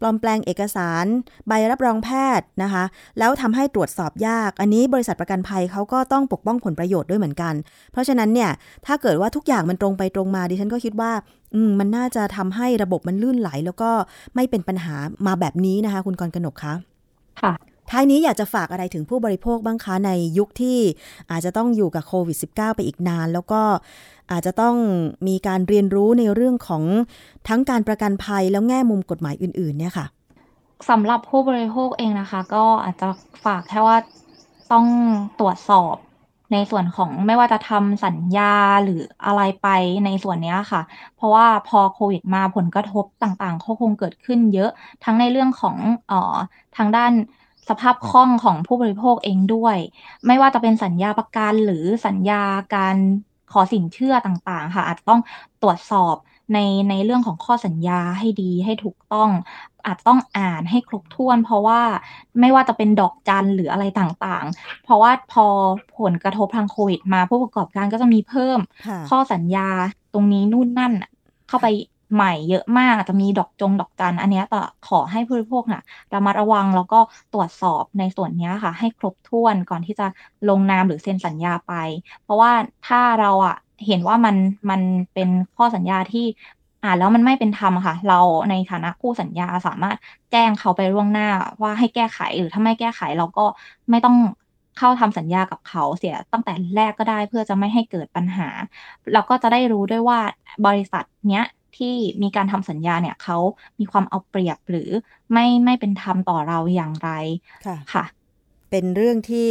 [SPEAKER 1] ปลอมแปลงเอกสาร ใบรับรองแพทย์นะคะ แล้วทำให้ตรวจสอบยาก อันนี้บริษัทประกันภัยเขาก็ต้องปกป้องผลประโยชน์ด้วยเหมือนกัน เพราะฉะนั้นเนี่ยถ้าเกิดว่าทุกอย่างมันตรงไปตรงมาดิฉันก็คิดว่าอืมมันน่าจะทำให้ระบบมันลื่นไหล แล้วก็ไม่เป็นปัญหามาแบบนี้นะคะ คุณกรกนกคะ
[SPEAKER 2] ค่ะ
[SPEAKER 1] ท้ายนี้อยากจะฝากอะไรถึงผู้บริโภคบ้างคะในยุคที่อาจจะต้องอยู่กับโควิด -19 ไปอีกนาน แล้วก็อาจจะต้องมีการเรียนรู้ในเรื่องของทั้งการประกันภัยแล้วแง่มุมกฎหมายอื่น ๆ เนี่ยค่ะ
[SPEAKER 2] สำหรับผู้บริโภคเองนะคะ ก็อาจจะฝากแค่ว่าต้องตรวจสอบในส่วนของไม่ว่าจะทำสัญญาหรืออะไรไปในส่วนนี้ค่ะ เพราะว่าพอโควิดมาผลกระทบต่างๆก็คงเกิดขึ้นเยอะทั้งในเรื่องของออทางด้าน สภาพคล่องของผู้บริโภคเองด้วย ไม่ว่าจะเป็นสัญญาประกันหรือสัญญาการขอสินเชื่อต่างๆ ค่ะ อาจจะต้องตรวจสอบในในเรื่องของข้อสัญญาให้ดีให้ถูกต้อง อาจต้องอ่านให้ครบถ้วน เพราะว่าไม่ว่าจะเป็นดอกจันหรืออะไรต่างๆ เพราะว่าพอผลกระทบทางโควิดมาผู้ประกอบการก็จะมีเพิ่ม ข้อสัญญาตรงนี้นู่นนั่นเข้าไป ใหม่เยอะมากจะมีดอกจงดอกจันอันนี้ต่อขอให้ผู้บริโภคน่ะระมัดระวังแล้วก็ตรวจสอบในส่วนนี้ค่ะ ให้ครบถ้วนก่อนที่จะลงนามหรือเซ็นสัญญาไป เพราะว่าถ้าเราอะเห็นว่ามันมันเป็นข้อสัญญาที่อ่านแล้วมันไม่เป็นธรรมค่ะ เราในฐานะคู่สัญญาสามารถแจ้งเขาไปล่วงหน้าว่าให้แก้ไขหรือถ้าไม่แก้ไขเราก็ไม่ต้องเข้าทำสัญญากับเขาเสียตั้งแต่แรกก็ได้เพื่อจะไม่ให้เกิดปัญหาแล้วก็จะได้รู้ด้วยว่าบริษัทเนี้ย ที่มีการทำสัญญาเนี่ยเขามีความเอาเปรียบหรือไม่ไม่เป็นธรรมต่อเราอย่างไร
[SPEAKER 1] ค่ะ
[SPEAKER 2] ค่ะ
[SPEAKER 1] เป็นเรื่องที่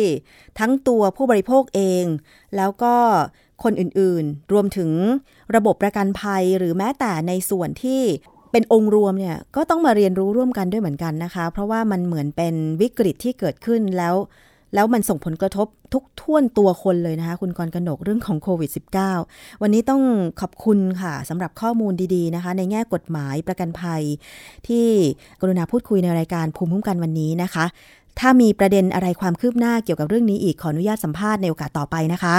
[SPEAKER 1] ทั้งตัวผู้บริโภคเอง แล้วก็คนอื่นๆ รวมถึงระบบประกันภัยหรือแม้แต่ในส่วนที่เป็นองค์รวมเนี่ยก็ต้องมาเรียนรู้ร่วมกันด้วยเหมือนกันนะคะ เพราะว่ามันเหมือนเป็นวิกฤตที่เกิดขึ้นแล้ว แล้วมันส่งผลกระทบทุกท่วนตัวคนเลยนะคะ คุณกรกนกเรื่องของโควิด -19 วันนี้ต้องขอบคุณค่ะสำหรับข้อมูลดีๆนะคะ ในแง่กฎหมายประกันภัย ที่กรุณาพูดคุยในรายการภูมิคุ้มกันวันนี้นะคะ ถ้ามีประเด็นอะไรความคืบหน้าเกี่ยวกับเรื่องนี้อีกขออนุญาตสัมภาษณ์ในโอกาสต่อไปนะคะ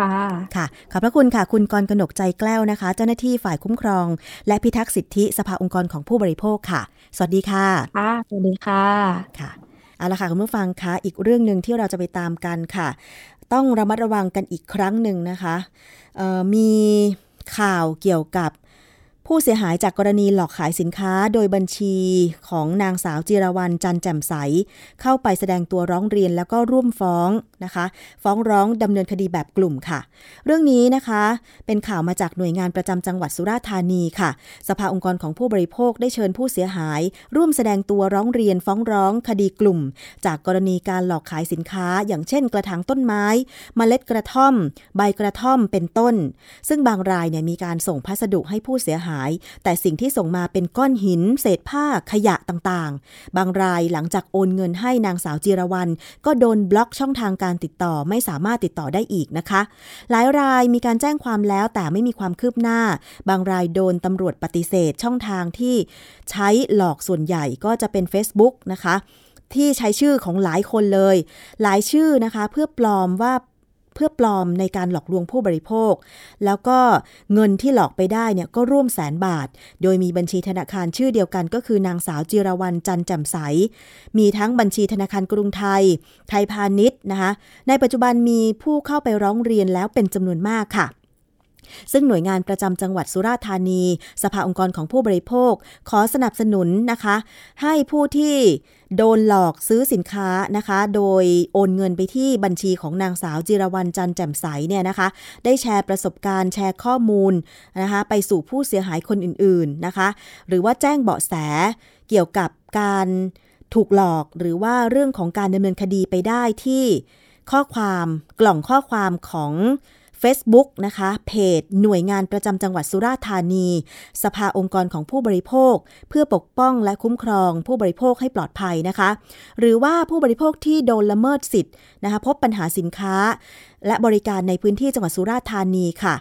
[SPEAKER 2] ค่ะ
[SPEAKER 1] ค่ะ ขอบพระคุณค่ะ คุณกรกนกใจแกล้วนะคะ เจ้าหน้าที่ฝ่ายคุ้มครอง และพิทักษ์สิทธิสภาองค์กรของผู้บริโภคค่ะ สวัสดีค่ะ
[SPEAKER 2] ค่ะ สวัสดีค่ะ
[SPEAKER 1] ค่ะ เอาละค่ะคุณผู้ฟังคะอีกเรื่องหนึ่งที่เราจะไปตามกันค่ะ ต้องระมัดระวังกันอีกครั้งหนึ่งนะคะมีข่าวเกี่ยวกับ ผู้เสียหายจากกรณีหลอกขายสินค้าโดยบัญชีของนางสาวจิรวรรณจันแจ่มใส เข้าไปแสดงตัวร้องเรียนแล้วก็ร่วมฟ้องนะคะ ฟ้องร้องดำเนินคดีแบบกลุ่มค่ะ เรื่องนี้นะคะ เป็นข่าวมาจากหน่วยงานประจำจังหวัดสุราษฎร์ธานีค่ะ สภาองค์กรของผู้บริโภคได้เชิญผู้เสียหาย ร่วมแสดงตัวร้องเรียนฟ้องร้องคดีกลุ่ม จากกรณีการหลอกขายสินค้า อย่างเช่น กระถางต้นไม้มเมล็ดกระท่อม ใบกระท่อมเป็นต้น ซึ่งบางรายเนี่ยมีการส่งพัสดุให้ผู้เสียหายแต่สิ่งที่ส่งมาเป็นก้อนหิน เศษผ้าขยะต่างๆ บางรายหลังจากโอนเงินให้นางสาวจิรวรรณก็โดนบล็อกช่องทางการติดต่อไม่สามารถติดต่อได้อีกนะคะ หลายรายมีการแจ้งความแล้วแต่ไม่มีความคืบหน้า บางรายโดนตำรวจปฏิเสธช่องทางที่ใช้หลอกส่วนใหญ่ก็จะเป็น Facebook นะคะที่ใช้ชื่อของหลายคนเลย หลายชื่อนะคะ เพื่อปลอมว่า เพื่อปลอมในการหลอกลวงผู้บริโภค แล้วก็เงินที่หลอกไปได้เนี่ยก็ร่วมแสนบาท โดยมีบัญชีธนาคารชื่อเดียวกัน ก็คือนางสาวจิรวรรณจันแจ่มใส มีทั้งบัญชีธนาคารกรุงไทย ไทยพาณิชย์นะคะ ในปัจจุบันมีผู้เข้าไปร้องเรียนแล้วเป็นจำนวนมากค่ะ ซึ่งหน่วยงานประจำจังหวัดสุราษฎร์ธานี สภาองค์กรของผู้บริโภค ขอสนับสนุนนะคะ ให้ผู้ที่โดนหลอกซื้อสินค้านะคะ โดยโอนเงินไปที่บัญชีของนางสาวจิรวรรณจันแจ่มใสเนี่ยนะคะ ได้แชร์ประสบการณ์แชร์ข้อมูลนะคะ ไปสู่ผู้เสียหายคนอื่นๆนะคะ หรือว่าแจ้งเบาะแสเกี่ยวกับการถูกหลอกหรือว่าเรื่องของการดำเนินคดีไปได้ที่ข้อความกล่องข้อความของ Facebook นะคะเพจ หน่วยงานประจำจังหวัดสุราษฎร์ธานี สภาองค์กรของผู้บริโภค เพื่อปกป้องและคุ้มครอง ผู้บริโภคให้ปลอดภัยนะคะ หรือว่าผู้บริโภคที่โดนละเมิดสิทธิ์นะคะพบปัญหาสินค้า และบริการในพื้นที่จังหวัดสุราษฎร์ธานีค่ะ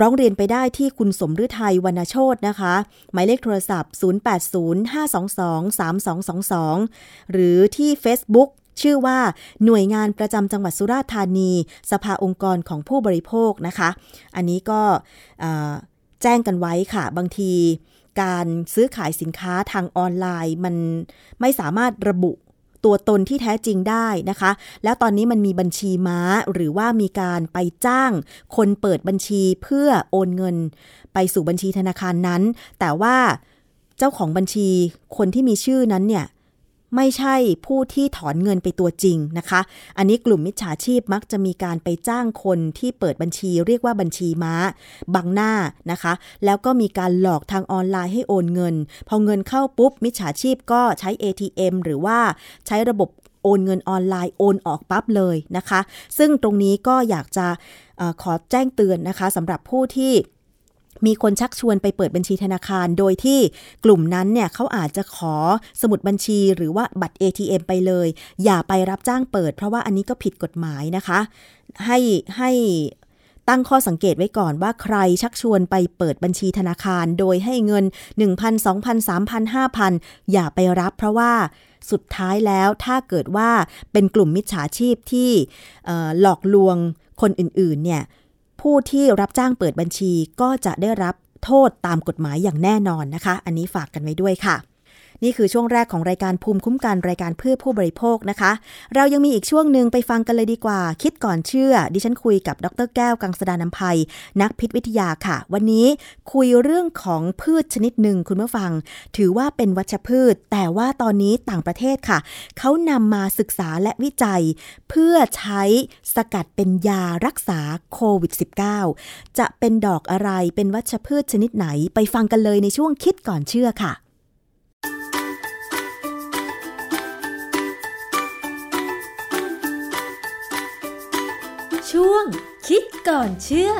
[SPEAKER 1] ร้องเรียนไปได้ที่คุณสมฤทัยวรรณโชตนะคะ หมายเลขโทรศัพท์ 0805223222 หรือที่ Facebook ชื่อว่าหน่วยงานประจำจังหวัดสุราษฎร์ธานี สภาองค์กรของผู้บริโภคนะคะ อันนี้ก็แจ้งกันไว้ค่ะ บางทีการซื้อขายสินค้าทางออนไลน์มันไม่สามารถระบุตัวตนที่แท้จริงได้นะคะ แล้วตอนนี้มันมีบัญชีม้าหรือว่ามีการไปจ้าง คนเปิดบัญชีเพื่อโอนเงิน ไปสู่บัญชีธนาคารนั้น แต่ว่าเจ้าของบัญชีคนที่มีชื่อนั้นเนี่ย ไม่ใช่ผู้ที่ถอนเงินไปตัวจริงนะคะ อันนี้กลุ่มมิจฉาชีพมักจะมีการไปจ้างคนที่เปิดบัญชีเรียกว่าบัญชีม้า บังหน้านะคะ แล้วก็มีการหลอกทางออนไลน์ให้โอนเงิน พอเงินเข้าปุ๊บ มิจฉาชีพก็ใช้ ATM หรือว่าใช้ระบบโอนเงินออนไลน์โอนออกปั๊บเลยนะคะ ซึ่งตรงนี้ก็อยากจะอขอแจ้งเตือนนะคะสำหรับผู้ที่ มีคนชักชวนไปเปิดบัญชีธนาคาร โดยที่กลุ่มนั้นเนี่ยเขาอาจจะขอสมุดบัญชีหรือว่าบัตร ATM ไปเลย อย่าไปรับจ้างเปิด เพราะว่าอันนี้ก็ผิดกฎหมายนะคะ ให้ให้ตั้งข้อสังเกตไว้ก่อนว่าใครชักชวนไปเปิดบัญชีธนาคาร โดยให้เงิน 1,000 2,000 3,000 5,000 อย่าไปรับเพราะว่าสุดท้ายแล้วถ้าเกิดว่าเป็นกลุ่มมิจฉาชีพที่หลอกลวงคนอื่นๆเนี่ย ผู้ที่รับจ้างเปิดบัญชีก็จะได้รับโทษตามกฎหมายอย่างแน่นอนนะคะ อันนี้ฝากกันไว้ด้วยค่ะ นี่คือช่วงแรกของรายการภูมิคุ้มกันรายการเพื่อผู้บริโภคนะคะ เรายังมีอีกช่วงหนึ่งไปฟังกันเลยดีกว่า คิดก่อนเชื่อ ดิฉันคุยกับดรแก้วกังสดานนภัย นักพิษวิทยาค่ะ วันนี้คุยเรื่องของพืชชนิดหนึ่งคุณผู้ฟัง ถือว่าเป็นวัชพืช แต่ว่าตอนนี้ต่างประเทศค่ะ เขานำมาศึกษาและวิจัย เพื่อใช้สกัดเป็นยารักษาโควิด -19 จะเป็นดอกอะไรเป็นวัชพืชชนิดไหนไปฟังกันเลยในช่วงคิดก่อนเชื่อค่ะ
[SPEAKER 3] ช่วง คิดก่อนเชื่อ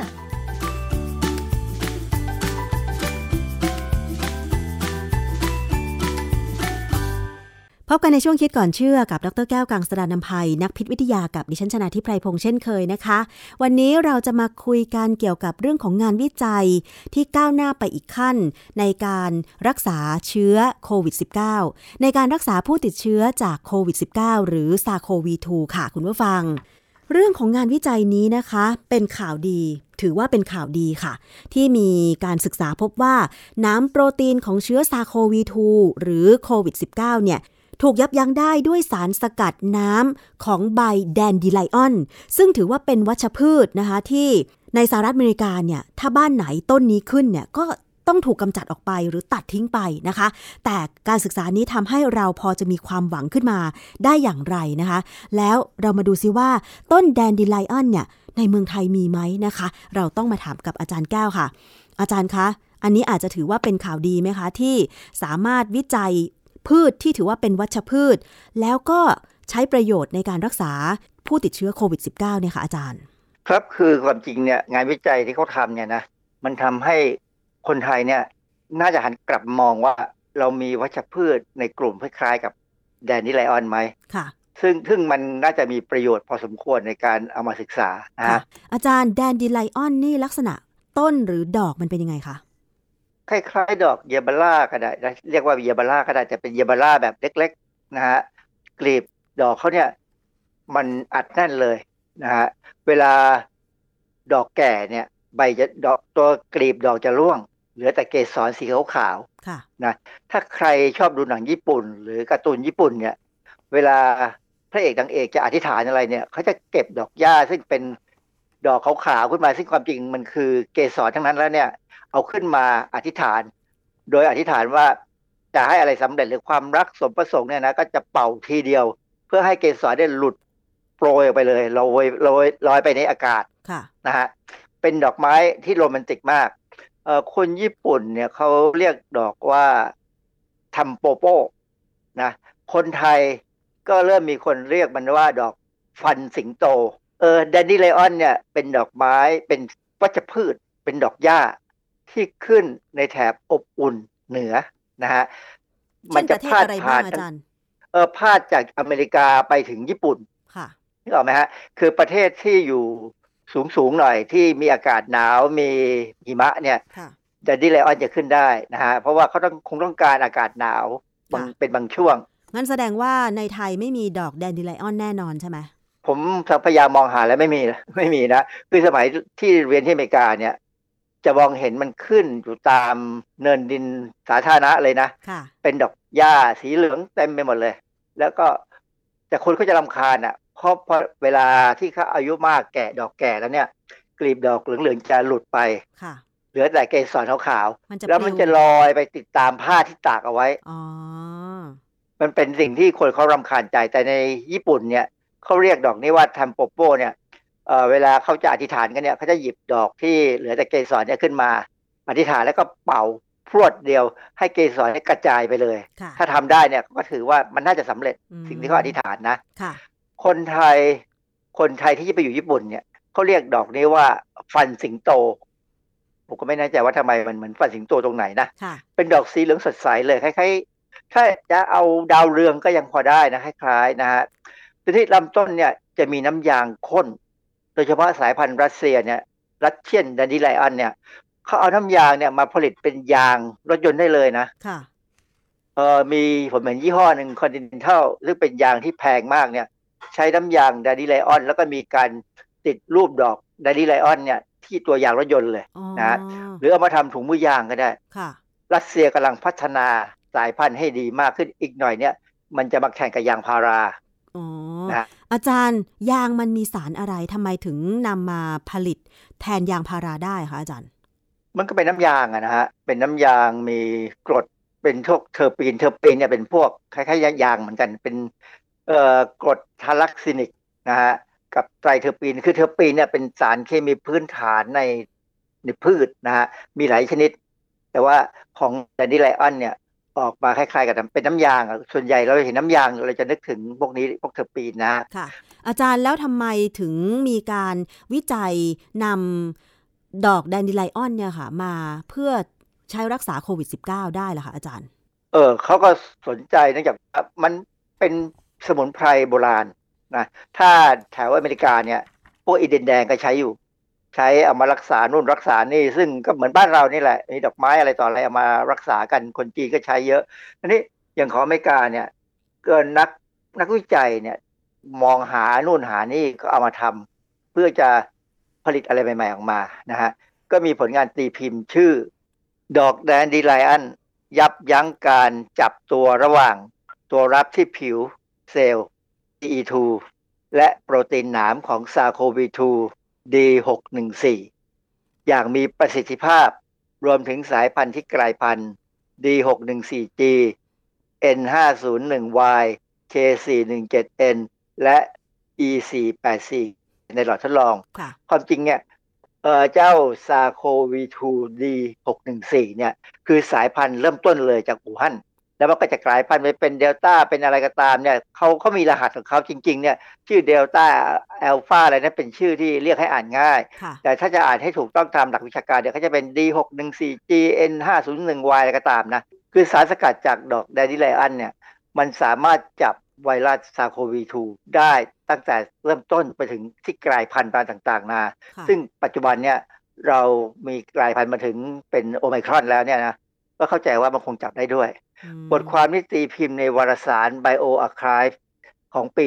[SPEAKER 1] พบกันในช่วงคิดก่อนเชื่อกับดรแก้วกังสดานนภัย นักพิษวิทยากับดิฉันชนะทิพไพรพงษ์เช่นเคยนะคะ วันนี้เราจะมาคุยกันเกี่ยวกับเรื่องของงานวิจัยที่ก้าวหน้าไปอีกขั้น ในการรักษาเชื้อโควิด -19 ในการรักษาผู้ติดเชื้อจากโควิด -19 หรือซาโควี2ค่ะคุณผู้ฟัง เรื่องของงานวิจัยนี้นะคะ เป็นข่าวดี ถือว่าเป็นข่าวดีค่ะ ที่มีการศึกษาพบว่า น้ำโปรตีนของเชื้อซาโควี2หรือโควิด -19 เนี่ยถูกยับยั้งได้ด้วยสารสกัดน้ำของใบแดนดิไลออน ซึ่งถือว่าเป็นวัชพืชนะคะที่ในสหรัฐอเมริกาเนี่ยถ้าบ้านไหนต้นนี้ขึ้นเนี่ยก็ ต้องถูกกำจัดออกไปหรือตัดทิ้งไปนะคะ แต่การศึกษานี้ทำให้เราพอจะมีความหวังขึ้นมาได้อย่างไรนะคะ แล้วเรามาดูซิว่าต้นแดนดิไลออนเนี่ยในเมืองไทยมีไหมนะคะ เราต้องมาถามกับอาจารย์แก้วค่ะ อาจารย์คะ อันนี้อาจจะถือว่าเป็นข่าวดีไหมคะ ที่สามารถวิจัยพืชที่ถือว่าเป็นวัชพืช แล้วก็ใช้ประโยชน์ในการรักษาผู้ติดเชื้อโควิด -19 เนี่ยค่ะอาจารย์
[SPEAKER 4] ครับคือความจริงเนี่ยงานวิจัยที่เขาทำเนี่ยนะมันทำให้ คนไทยเนี่ยน่าจะหันกลับมองว่าเรามีวัชพืชในกลุ่มคล้ายๆกับแดนนิไลออนไหม
[SPEAKER 1] ค่ะ
[SPEAKER 4] ซึ่งซึ่งมันน่าจะมีประโยชน์พอสมควรในการเอามาศึกษานะ
[SPEAKER 1] อาจารย์แดนดิไลออนนี่ลักษณะต้นหรือดอกมันเป็นยังไงคะ
[SPEAKER 4] คล้ายๆ ดอกเยบาร่าก็ได้ เรียกว่าเยบาร่าก็ได้จะเป็นเยบาร่าแบบเล็กๆนะฮะกลีบดอกเขาเนี่ย มันอัดแน่นเลยนะฮะเวลาดอกแก่เนี่ย ใบจะดอกตัวกลีบดอกจะร่วง เหลือแต่เกสรสีขาวๆนะถ้าใครชอบดูหนังญี่ปุ่น หรือการ์ตูนญี่ปุ่นเนี่ย เวลาพระเอกนางเอกจะอธิษฐานอะไรเนี่ยเขาจะเก็บดอกหญ้าซึ่งเป็นดอกขาวๆขึ้นมาซึ่งความจริงมันคือเกสรทั้งนั้นแล้วเนี่ย เอาขึ้นมาอธิษฐาน โดยอธิษฐานว่าจะให้อะไรสำเร็จหรือความรักสมประสงค์เนี่ยนะก็จะเป่าทีเดียว เพื่อให้เกสรได้หลุดโปรยออกไปเลยลอยลอยลอยไปในอากาศนะฮะเป็นดอกไม้ที่โรแมนติกมากเอ่อ คนญี่ปุ่นเนี่ยเขาเรียกดอกว่าทัมโปโปนะคนไทยก็เริ่มมีคนเรียกมันว่าดอกฟันสิงโตเออแดนดี้ไลออนเนี่ยเป็นดอกไม้เป็นวัชพืช เป็นดอกหญ้าที่ขึ้นในแถบอบอุ่นเหนือนะฮะ
[SPEAKER 1] มันจะพาดผ่าน
[SPEAKER 4] เออพาดจากอเมริกาไปถึงญี่ปุ่น
[SPEAKER 1] ค่ะ
[SPEAKER 4] นึกออกไหมฮะคือประเทศที่อยู่ สูงสูงหน่อยที่มีอากาศหนาวมีหิมะเนี่ยจะดิเลออนจะขึ้นได้นะฮะเพราะว่าเขาต้องคงต้องการอากาศหนาวบางเป็นบางช่วง
[SPEAKER 1] งั้นแสดงว่าในไทยไม่มีดอกแดนดิไลออนแน่นอนใช่ไหม
[SPEAKER 4] ผมพยายามมองหาแล้วไม่มีไม่มีนะคือสมัยที่เรียนที่อเมริกาเนี่ย จะมองเห็นมันขึ้นอยู่ตามเนินดินสาธารณะเลยนะ
[SPEAKER 1] ค่ะ
[SPEAKER 4] เป็นดอกหญ้าสีเหลืองเต็มไปหมดเลย แล้วก็แต่คนก็จะรำคาญอะ เพราะพอเวลาที่เขาอายุมากแก่ดอกแก่แล้วเนี่ย กลีบดอกเหลืองๆจะหลุดไป
[SPEAKER 1] ค่ะ
[SPEAKER 4] เหลือแต่เกสรขาว
[SPEAKER 1] มันจะ
[SPEAKER 4] ๆแล้วมัน
[SPEAKER 1] ปลิ
[SPEAKER 4] จะลอยไปติดตามผ้าที่ตากเอาไว้
[SPEAKER 1] อ๋อ
[SPEAKER 4] มันเป็นสิ่งที่คนเขารำคาญใจแต่ในญี่ปุ่นเนี่ยเขาเรียกดอกนี้ว่าทัมโปโปเนี่ยเอ่อเวลาเขาจะอธิษฐานกันเนี่ยเขาจะหยิบดอกที่เหลือแต่เกสรเนี่ยขึ้นมา อธิษฐานแล้วก็เป่าพรวดเดียว ให้เกสรเนี่ยกระจายไปเลย
[SPEAKER 1] ค่ะ
[SPEAKER 4] ถ้าทำได้เนี่ยก็ถือว่ามันน่าจะสำเร็จ
[SPEAKER 1] อืม
[SPEAKER 4] สิ่งที่เขาอธิษฐานนะ
[SPEAKER 1] ค่ะ
[SPEAKER 4] คนไทย คนไทยที่ไปอยู่ญี่ปุ่นเนี่ยเขาเรียกดอกนี้ว่าฟันสิงโต ผมก็ไม่แน่ใจว่าทำไมมันเหมือนฟันสิงโตตรงไหนนะ
[SPEAKER 1] ค่ะ
[SPEAKER 4] เป็นดอกสีเหลืองสดใสเลยคล้ายๆ ถ้าจะเอาดาวเรืองก็ยังพอได้นะคล้ายๆนะฮะทีนี้ลำต้นเนี่ยจะมีน้ำยางข้น โดยเฉพาะสายพันธุ์รัสเซียเนี่ย รัสเชียนดันดิไลออนเนี่ยเขาเอาน้ำยางเนี่ยมาผลิตเป็นยางรถยนต์ได้เลยนะ
[SPEAKER 1] ค่ะ
[SPEAKER 4] เออมีผมเห็นยี่ห้อหนึ่งคอนติเนนทัลซึ่งเป็นยางที่แพงมากเนี่ย ใช้น้ำยางดันดิไลออน แล้วก็มีการติดรูปดอกดันดิไลออนเนี่ยที่ตัวยางรถยนต์เลย
[SPEAKER 1] อ๋อ
[SPEAKER 4] นะหรือเอามาทำถุงมือยางก็ได้
[SPEAKER 1] ค่ะ
[SPEAKER 4] รัสเซียกำลังพัฒนาสายพันธุ์ให้ดีมากขึ้นอีกหน่อยเนี่ย มันจะมาแข่งกับยางพารา
[SPEAKER 1] อ๋อ
[SPEAKER 4] นะ
[SPEAKER 1] อาจารย์ยางมันมีสารอะไรทำไมถึงนำมาผลิตแทนยางพาราได้คะอาจารย์
[SPEAKER 4] มันก็เป็นน้ำยางอะนะฮะเป็นน้ำยางมีกรดเป็นพวก terpene terpene เนี่ยเป็นพวกคล้ายๆยางเหมือนกันเป็นเอ่อ กรด taraxinic นะฮะกับ triterpene คือเทอร์ปีนเนี่ยเป็นสารเคมีพื้นฐานในในพืชนะฮะ มีหลายชนิด แต่ว่าของแดนดี้ไลออนเนี่ยออกมาคล้ายๆกับเป็นน้ำยางอะส่วนใหญ่เราเห็นน้ำยางเราจะนึกถึงพวกนี้พวกเทอร์ปีนนะฮะ
[SPEAKER 1] ค่ะ อาจารย์แล้วทำไมถึงมีการวิจัยนำดอกแดนดิไลออนเนี่ยค่ะ มาเพื่อใช้รักษาโควิด -19 ได้ล่ะคะอาจารย์
[SPEAKER 4] เออเขาก็สนใจเนื่องจากว่ามันเป็น สมุนไพรโบราณนะถ้าแถวอเมริกาเนี่ยพวกอินเดียนแดงก็ใช้อยู่ ใช้เอามารักษานู่นรักษานี่ ซึ่งก็เหมือนบ้านเรานี่แหละมีดอกไม้อะไรต่ออะไรเอามารักษากันคนจีนก็ใช้เยอะทีนี้อย่างของอเมริกาเนี่ยเกินนักนักวิจัยเนี่ยมองหานู่นหานี่ก็เอามาทำเพื่อจะผลิตอะไรใหม่ ๆ ออกมานะฮะก็มีผลงานตีพิมพ์ชื่อ ดอกแดนดีไลอันยับยั้งการจับตัวระหว่างตัวรับที่ผิว เซลล์ E2 และโปรตีนหนามของซาโควี2 D614 อย่างมีประสิทธิภาพรวมถึงสายพันธุ์ที่กลายพันธุ์ D614G N501Y K417N และ E484 ในหลอดทดลอง
[SPEAKER 1] ค่ะ
[SPEAKER 4] ความจริงเนี่ยเอ่อเจ้าซาโควี2 D614 เนี่ย คือสายพันธุ์เริ่มต้นเลยจากอู่ฮั่น แล้วมันก็จะกลายพันธุ์ไปเป็นเดลต้าเป็นอะไรก็ตามเนี่ยเขาเขามีรหัสของเขาจริง ๆ เนี่ย ชื่อเดลต้าอัลฟาอะไรนั้นเป็นชื่อที่เรียกให้อ่านง่าย
[SPEAKER 1] ค่ะ
[SPEAKER 4] แต่ถ้าจะอ่านให้ถูกต้องตามหลักวิชาการเดี๋ยวเขาจะเป็น D614G N501Y อะไรก็ตามนะ คือสารสกัดจากดอกแดนดิไลอันเนี่ย มันสามารถจับไวรัสซาโควี2ได้ตั้งแต่เริ่มต้นไปถึงที่กลายพันธุ์ต่างๆนา
[SPEAKER 1] ค่ะ
[SPEAKER 4] ซึ่งปัจจุบันเนี่ยเรามีกลายพันธุ์มาถึงเป็นโอไมครอนแล้วเนี่ยนะก็เข้าใจว่ามันคงจับได้ด้วย
[SPEAKER 1] อืม
[SPEAKER 4] บทความที่ตีพิมพ์ในวารสาร Bioarchive ของปี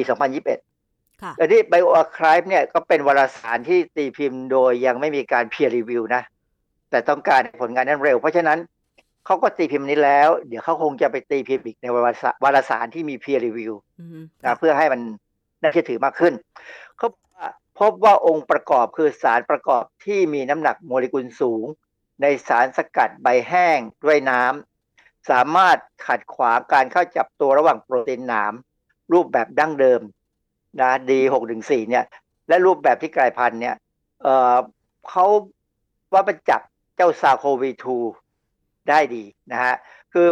[SPEAKER 4] 2021
[SPEAKER 1] ค่ะ
[SPEAKER 4] แต่ที่ Bioarchive เนี่ยก็เป็นวารสารที่ตีพิมพ์โดยยังไม่มีการ peer review นะ แต่ต้องการผลงานนั้นเร็ว เพราะฉะนั้นเขาก็ตีพิมพ์นี้แล้ว เดี๋ยวเขาคงจะไปตีพิมพ์อีกในวารสารวารสารที่มี peer review
[SPEAKER 1] อืม
[SPEAKER 4] นะเพื่อให้มันน่าเชื่อถือมากขึ้นเขาบอกว่าพบว่าองค์ประกอบคือสารประกอบที่มีน้ำหนักโมเลกุลสูง ในสารสกัดใบแห้งด้วยน้ำ สามารถขัดขวางการเข้าจับตัวระหว่างโปรตีนหนาม รูปแบบดั้งเดิมนะ D614 เนี่ย และรูปแบบที่กลายพันธุ์เนี่ยเออเขาว่ามันจับเจ้า SARS-CoV-2 ได้ดีนะฮะคือ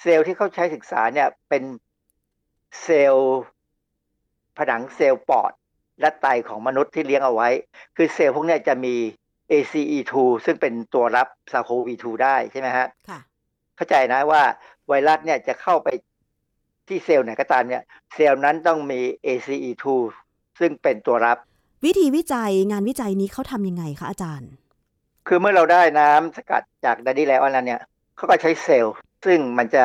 [SPEAKER 4] เซลล์ที่เขาใช้ศึกษาเนี่ยเป็นเซลล์ผนังเซลล์ปอดและไตของมนุษย์ที่เลี้ยงเอาไว้ คือเซลล์พวกนี้จะมี ACE2 ซึ่งเป็นตัวรับ SARS-CoV-2 ได้ใช่ไหมฮะ
[SPEAKER 1] ค่ะ
[SPEAKER 4] เข้าใจนะว่าไวรัสเนี่ยจะเข้าไปที่เซลล์ไหนก็ตามเนี่ยเซลล์นั้นต้องมี ACE2 ซึ่งเป็นตัวรับ
[SPEAKER 1] วิธีวิจัยงานวิจัยนี้เขาทำยังไงคะอาจารย์
[SPEAKER 4] คือเมื่อเราได้น้ำสกัดจากดันดี้ไลออนแล้วเนี่ยเขาก็ใช้เซลล์ ซึ่งมันจะ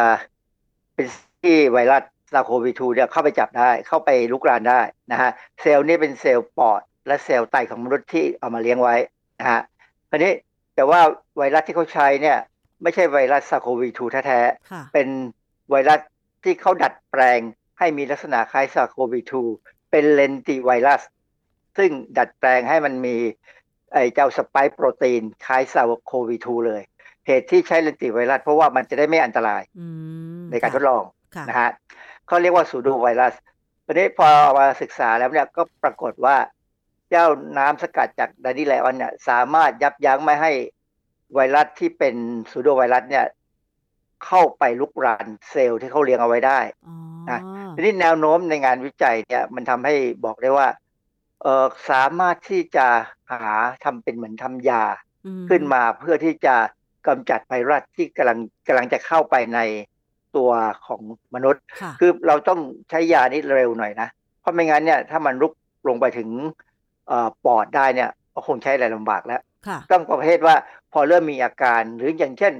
[SPEAKER 4] เป็นที่ไวรัส SARS-CoV-2เนี่ยเข้าไปจับได้เข้าไปลุกรานได้นะฮะเซลล์นี่เป็นเซลล์ปอด และเซลล์ไตของมนุษย์ที่เอามาเลี้ยงไว้นะฮะคราวนี้แต่ว่าไวรัสที่เขาใช้เนี่ย ไม่ใช่ไวรัส SARS-CoV-2 แท้ๆ เป็นไวรัสที่เขาดัดแปลงให้มีลักษณะคล้าย SARS-CoV-2 เป็น lentivirus ซึ่งดัดแปลงให้มันมีไอเจ้า spike protein คล้าย SARS-CoV-2 เลย เหตุที่ใช้ lentivirus เพราะว่ามันจะได้ไม่อันตรายในการทดลองนะฮะเขาเรียกว่า pseudovirus วันนี้พอมาศึกษาแล้วเนี่ยก็ปรากฏว่า เจ้าน้ำสกัดจากดานิไลออนเนี่ยสามารถยับยั้งไม่ให้ ไวรัสที่เป็นสูโดไวรัสเนี่ย เข้าไปลุกรานเซลล์ที่เขาเลี้ยงเอาไว้ได้นะทีนี้แนวโน้มในงานวิจัยเนี่ย มันทำให้บอกได้ว่าเออสามารถที่จะหาทำเป็นเหมือนทำยาขึ้นมาเพื่อที่จะกำจัดไวรัสที่กำลังกำลังจะเข้าไปในตัวของมนุษย์ คือเราต้องใช้ยานี้เร็วหน่อยนะ เพราะไม่งั้นเนี่ยถ้ามันลุกลงไปถึงปอดได้เนี่ยก็คงใช้อะไรลำบากแล้ว ต้องประเภทว่าพอเริ่มมีอาการ หรืออย่างเช่น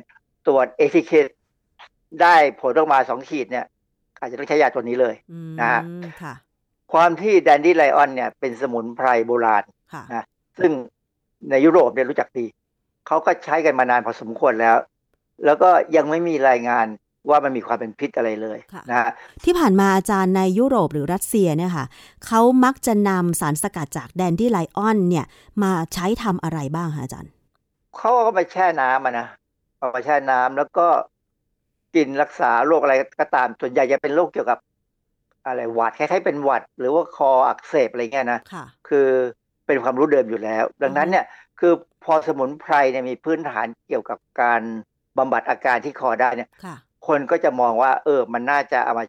[SPEAKER 4] ตรวจ ATK ได้ผลออกมาสองขีดเนี่ย อาจจะต้องใช้ยาตัวนี้เลยนะฮะความที่แดนดี้ไลออนเนี่ยเป็นสมุนไพรโบราณนะซึ่งในยุโรปเนี่ยรู้จักดี เขาก็ใช้กันมานานพอสมควรแล้ว แล้วก็ยังไม่มีรายงาน ว่ามันมีความเป็นพิษอะไรเลยนะฮะ
[SPEAKER 1] ที่ผ่านมาอาจารย์ในยุโรปหรือรัสเซียเนี่ยค่ะเขามักจะนำสารสกัดจากแดนดี้ไลออนเนี่ยมาใช้ทำอะไรบ้างคะอาจารย์
[SPEAKER 4] เขาก็ไปแช่น้ำนะเอาไปแช่น้ำแล้วก็กินรักษาโรคอะไรก็ตาม ส่วนใหญ่จะเป็นโรคเกี่ยวกับ อะไรหวัดคล้ายๆเป็นหวัด หรือว่าคออักเสบอะไรเงี้ยนะคือเป็นความรู้เดิมอยู่แล้ว ดังนั้นเนี่ยคือพอสมุนไพรเนี่ยมีพื้นฐานเกี่ยวกับการบำบัดอาการที่คอได้เนี่ย คนก็จะมองว่า เออ มันน่าจะเอามา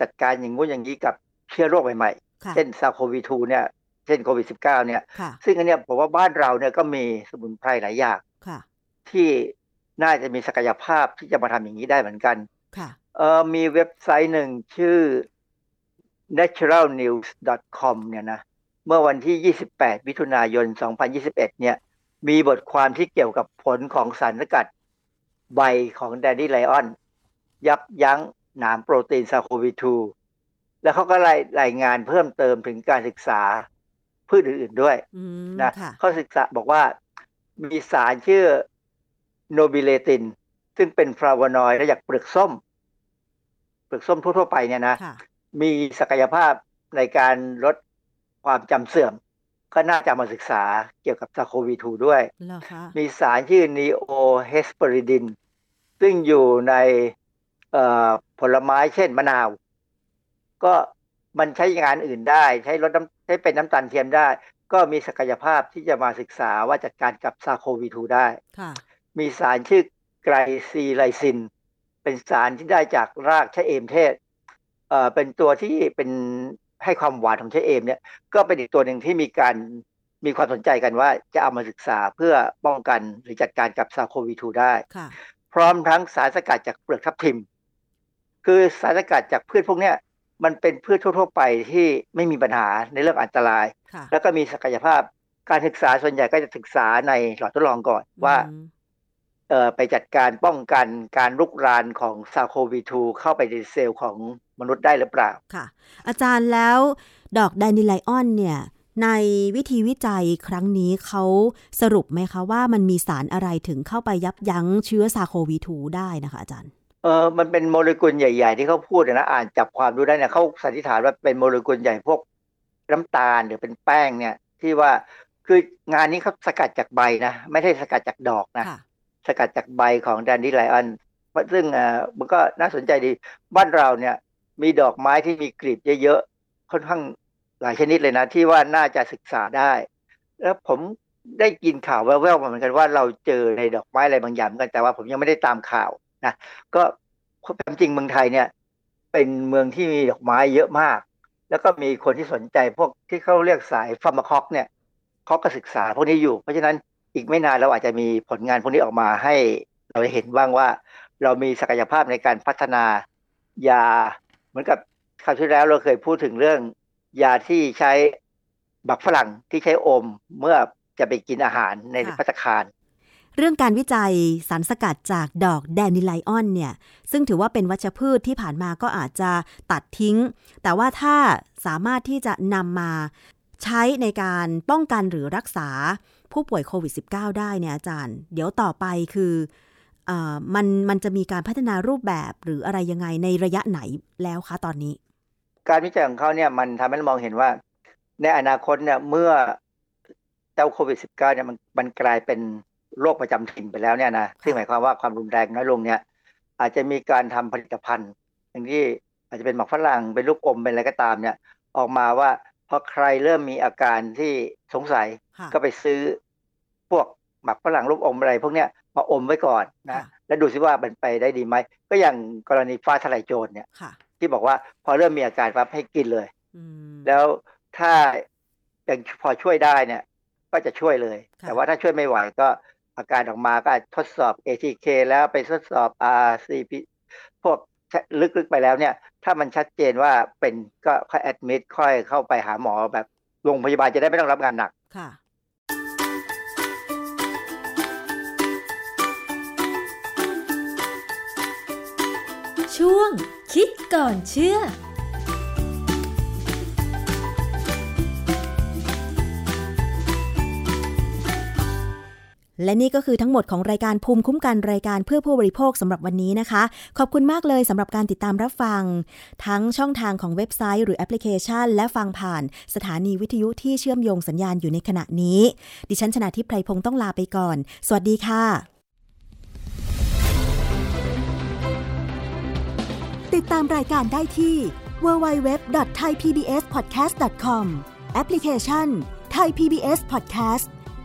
[SPEAKER 4] จัดการอย่างงู้นอย่างนี้กับเชื้อโรคใหม่ๆ เช่นซาโควิด2เนี่ย เช่นโควิด -19 เนี่ย ซึ่งอันเนี้ยผมว่าบ้านเราเนี่ยก็มีสมุนไพรหลายอย่างที่น่าจะมีศักยภาพที่จะมาทำอย่างนี้ได้เหมือนกันเออมีเว็บไซต์หนึ่งชื่อ naturalnews.com เนี่ยนะ เมื่อวันที่ 28 มิถุนายน 2021 เนี่ย มีบทความที่เกี่ยวกับผลของสารสกัดใบของแดนนี่ไลออน ยับยั้งหนามโปรตีน SARS-CoV-2แล้วเขาก็รายรายงานเพิ่มเติมถึงการศึกษาพืชอื่นๆด้วยนะเขาศึกษาบอกว่ามีสารชื่อ nobiletin ซึ่งเป็น flavonoid จากเปลือกส้ม เปลือกส้มทั่วๆไปเนี่ยนะ มีศักยภาพในการลดความจำเสื่อม ก็น่าจะมาศึกษาเกี่ยวกับ SARS-CoV-2ด้วย มีสารชื่อ neohesperidin ซึ่งอยู่ใน ผลไม้เช่นมะนาว ก็มันใช้งานอื่นได้ ใช้ลดน้ำใช้เป็นน้ำตาลเทียมได้ ก็มีศักยภาพที่จะมาศึกษาว่าจัดการกับ SARS-CoV-2ได้มีสารชื่อ glycyrrhizin เป็นสารที่ได้จากรากชะเอมเทศเอ่อเป็นตัวที่เป็นให้ความหวานของชะเอมเนี่ย ก็เป็นอีกตัวหนึ่งที่มีการมีความสนใจกันว่าจะเอามาศึกษาเพื่อป้องกันหรือจัดการกับซาโควีทูได้ พร้อมทั้งสารสกัดจากเปลือกทับทิม คือสารสกัดจากพืชพวกนี้มันเป็นพืชทั่ว ๆ ไปที่ไม่มีปัญหาในเรื่องอันตราย แล้วก็มีศักยภาพการศึกษาส่วนใหญ่ก็จะศึกษาในหลอดทดลองก่อนว่าเอ่อไปจัดการป้องกันการลุกรานของซาโควีทูเข้าไปในเซลล์ของมนุษย์ได้หรือเปล่า
[SPEAKER 1] ค่ะ อาจารย์แล้วดอกแดนิไลออนเนี่ย ในวิธีวิจัยครั้งนี้เขาสรุปไหมคะว่ามันมีสารอะไรถึงเข้าไปยับยั้งเชื้อซาโควีทูได้นะคะอาจารย์
[SPEAKER 4] เออมันเป็นโมเลกุลใหญ่ๆ ที่เขาพูดนะอ่านจับความรู้ได้เนี่ยเขาสันนิษฐานว่าเป็นโมเลกุลใหญ่พวกน้ำตาลหรือเป็นแป้งเนี่ย ที่ว่าคืองานนี้เขาสกัดจากใบนะไม่ใช่สกัดจากดอกนะสกัดจากใบของแดนดี้ไลออนซึ่งอ่ามันก็น่าสนใจดีบ้านเราเนี่ย มีดอกไม้ที่มีกลีบเยอะๆค่อนข้างหลายชนิดเลยนะ ที่ว่าน่าจะศึกษาได้ แล้วผมได้กินข่าวแว่วๆมาเหมือนกันว่าเราเจอในดอกไม้อะไรบางอย่างกันแต่ว่าผมยังไม่ได้ตามข่าว นะก็ความจริงเมืองไทยเนี่ย เป็นเมืองที่มีดอกไม้เยอะมาก แล้วก็มีคนที่สนใจพวกที่เขาเรียกสายฟาร์มาคอกเนี่ยเขาก็ศึกษาพวกนี้อยู่ เพราะฉะนั้นอีกไม่นานเราอาจจะมีผลงานพวกนี้ออกมาให้เราเห็นบ้างว่า เรามีศักยภาพในการพัฒนายา เหมือนกับคราวที่แล้วเราเคยพูดถึงเรื่อง ยาที่ใช้บักฝรั่งที่ใช้อมเมื่อจะไปกินอาหารในพัตคาร
[SPEAKER 1] เรื่องการวิจัยสารสกัดจากดอกแดนิไลออนเนี่ยซึ่งถือว่าเป็นวัชพืชที่ผ่านมาก็อาจจะตัดทิ้ง แต่ว่าถ้าสามารถที่จะนำมาใช้ในการป้องกันหรือรักษาผู้ป่วยโควิด -19 ได้เนี่ยอาจารย์ เดี๋ยวต่อไปคืออมันมันจะมีการพัฒนารูปแบบหรืออะไรยังไงในระยะไหนแล้วคะตอนนี้
[SPEAKER 4] การวิจัยของเขาเนี่ยมันทำให้เรามองเห็นว่า ในอนาคตเนี่ยเมื่อเจ้าโควิด -19 เนี่ยมันมันกลายเป็น โรคประจำถิ่นไปแล้วเนี่ยนะซึ่งหมายความว่าความรุนแรงน้อยลงเนี่ยอาจจะมีการทำผลิตภัณฑ์ อย่างที่อาจจะเป็นหมักฝรั่งเป็นลูกอมเป็นอะไรก็ตามเนี่ย ออกมาว่าพอใครเริ่มมีอาการที่สงสัยก็ไปซื้อพวกหมักฝรั่งลูกอมอะไร พวกเนี้ยมาอมไว้ก่อนนะแล้วดูซิว่ามันไปได้ดีไหมก็อย่างกรณีฟ้าทลายโจรเนี่ยที่บอกว่าพอเริ่มมีอาการปั๊บให้กินเลยแล้วถ้ายังพอช่วยได้เนี่ย ก็จะช่วยเลย แต่ว่าถ้าช่วยไม่ไหวก็ อาการออกมาก็ทดสอบ ATK แล้วไปทดสอบ RCP พวกลึกๆไปแล้วเนี่ย ถ้ามันชัดเจนว่าเป็นก็ค่อยแอดมิดค่อยเข้าไปหาหมอแบบโรงพยาบาลจะได้ไม่ต้องรับงานหนัก
[SPEAKER 1] ค่ะ
[SPEAKER 3] ช่วงคิดก่อนเชื่อ
[SPEAKER 1] และนี่ก็คือทั้งหมดของรายการภูมิคุ้มกันรายการเพื่อผู้บริโภคสำหรับวันนี้นะคะ ขอบคุณมากเลยสำหรับการติดตามรับฟัง ทั้งช่องทางของเว็บไซต์หรือแอปพลิเคชัน และฟังผ่านสถานีวิทยุที่เชื่อมโยงสัญญาณอยู่ในขณะนี้ ดิฉันชนะทิพไพรพงศ์ต้องลาไปก่อน สวัสดีค่ะ
[SPEAKER 5] ติดตามรายการได้ที่ www.thaipbspodcast.com แอปพลิเคชัน Thai PBS Podcast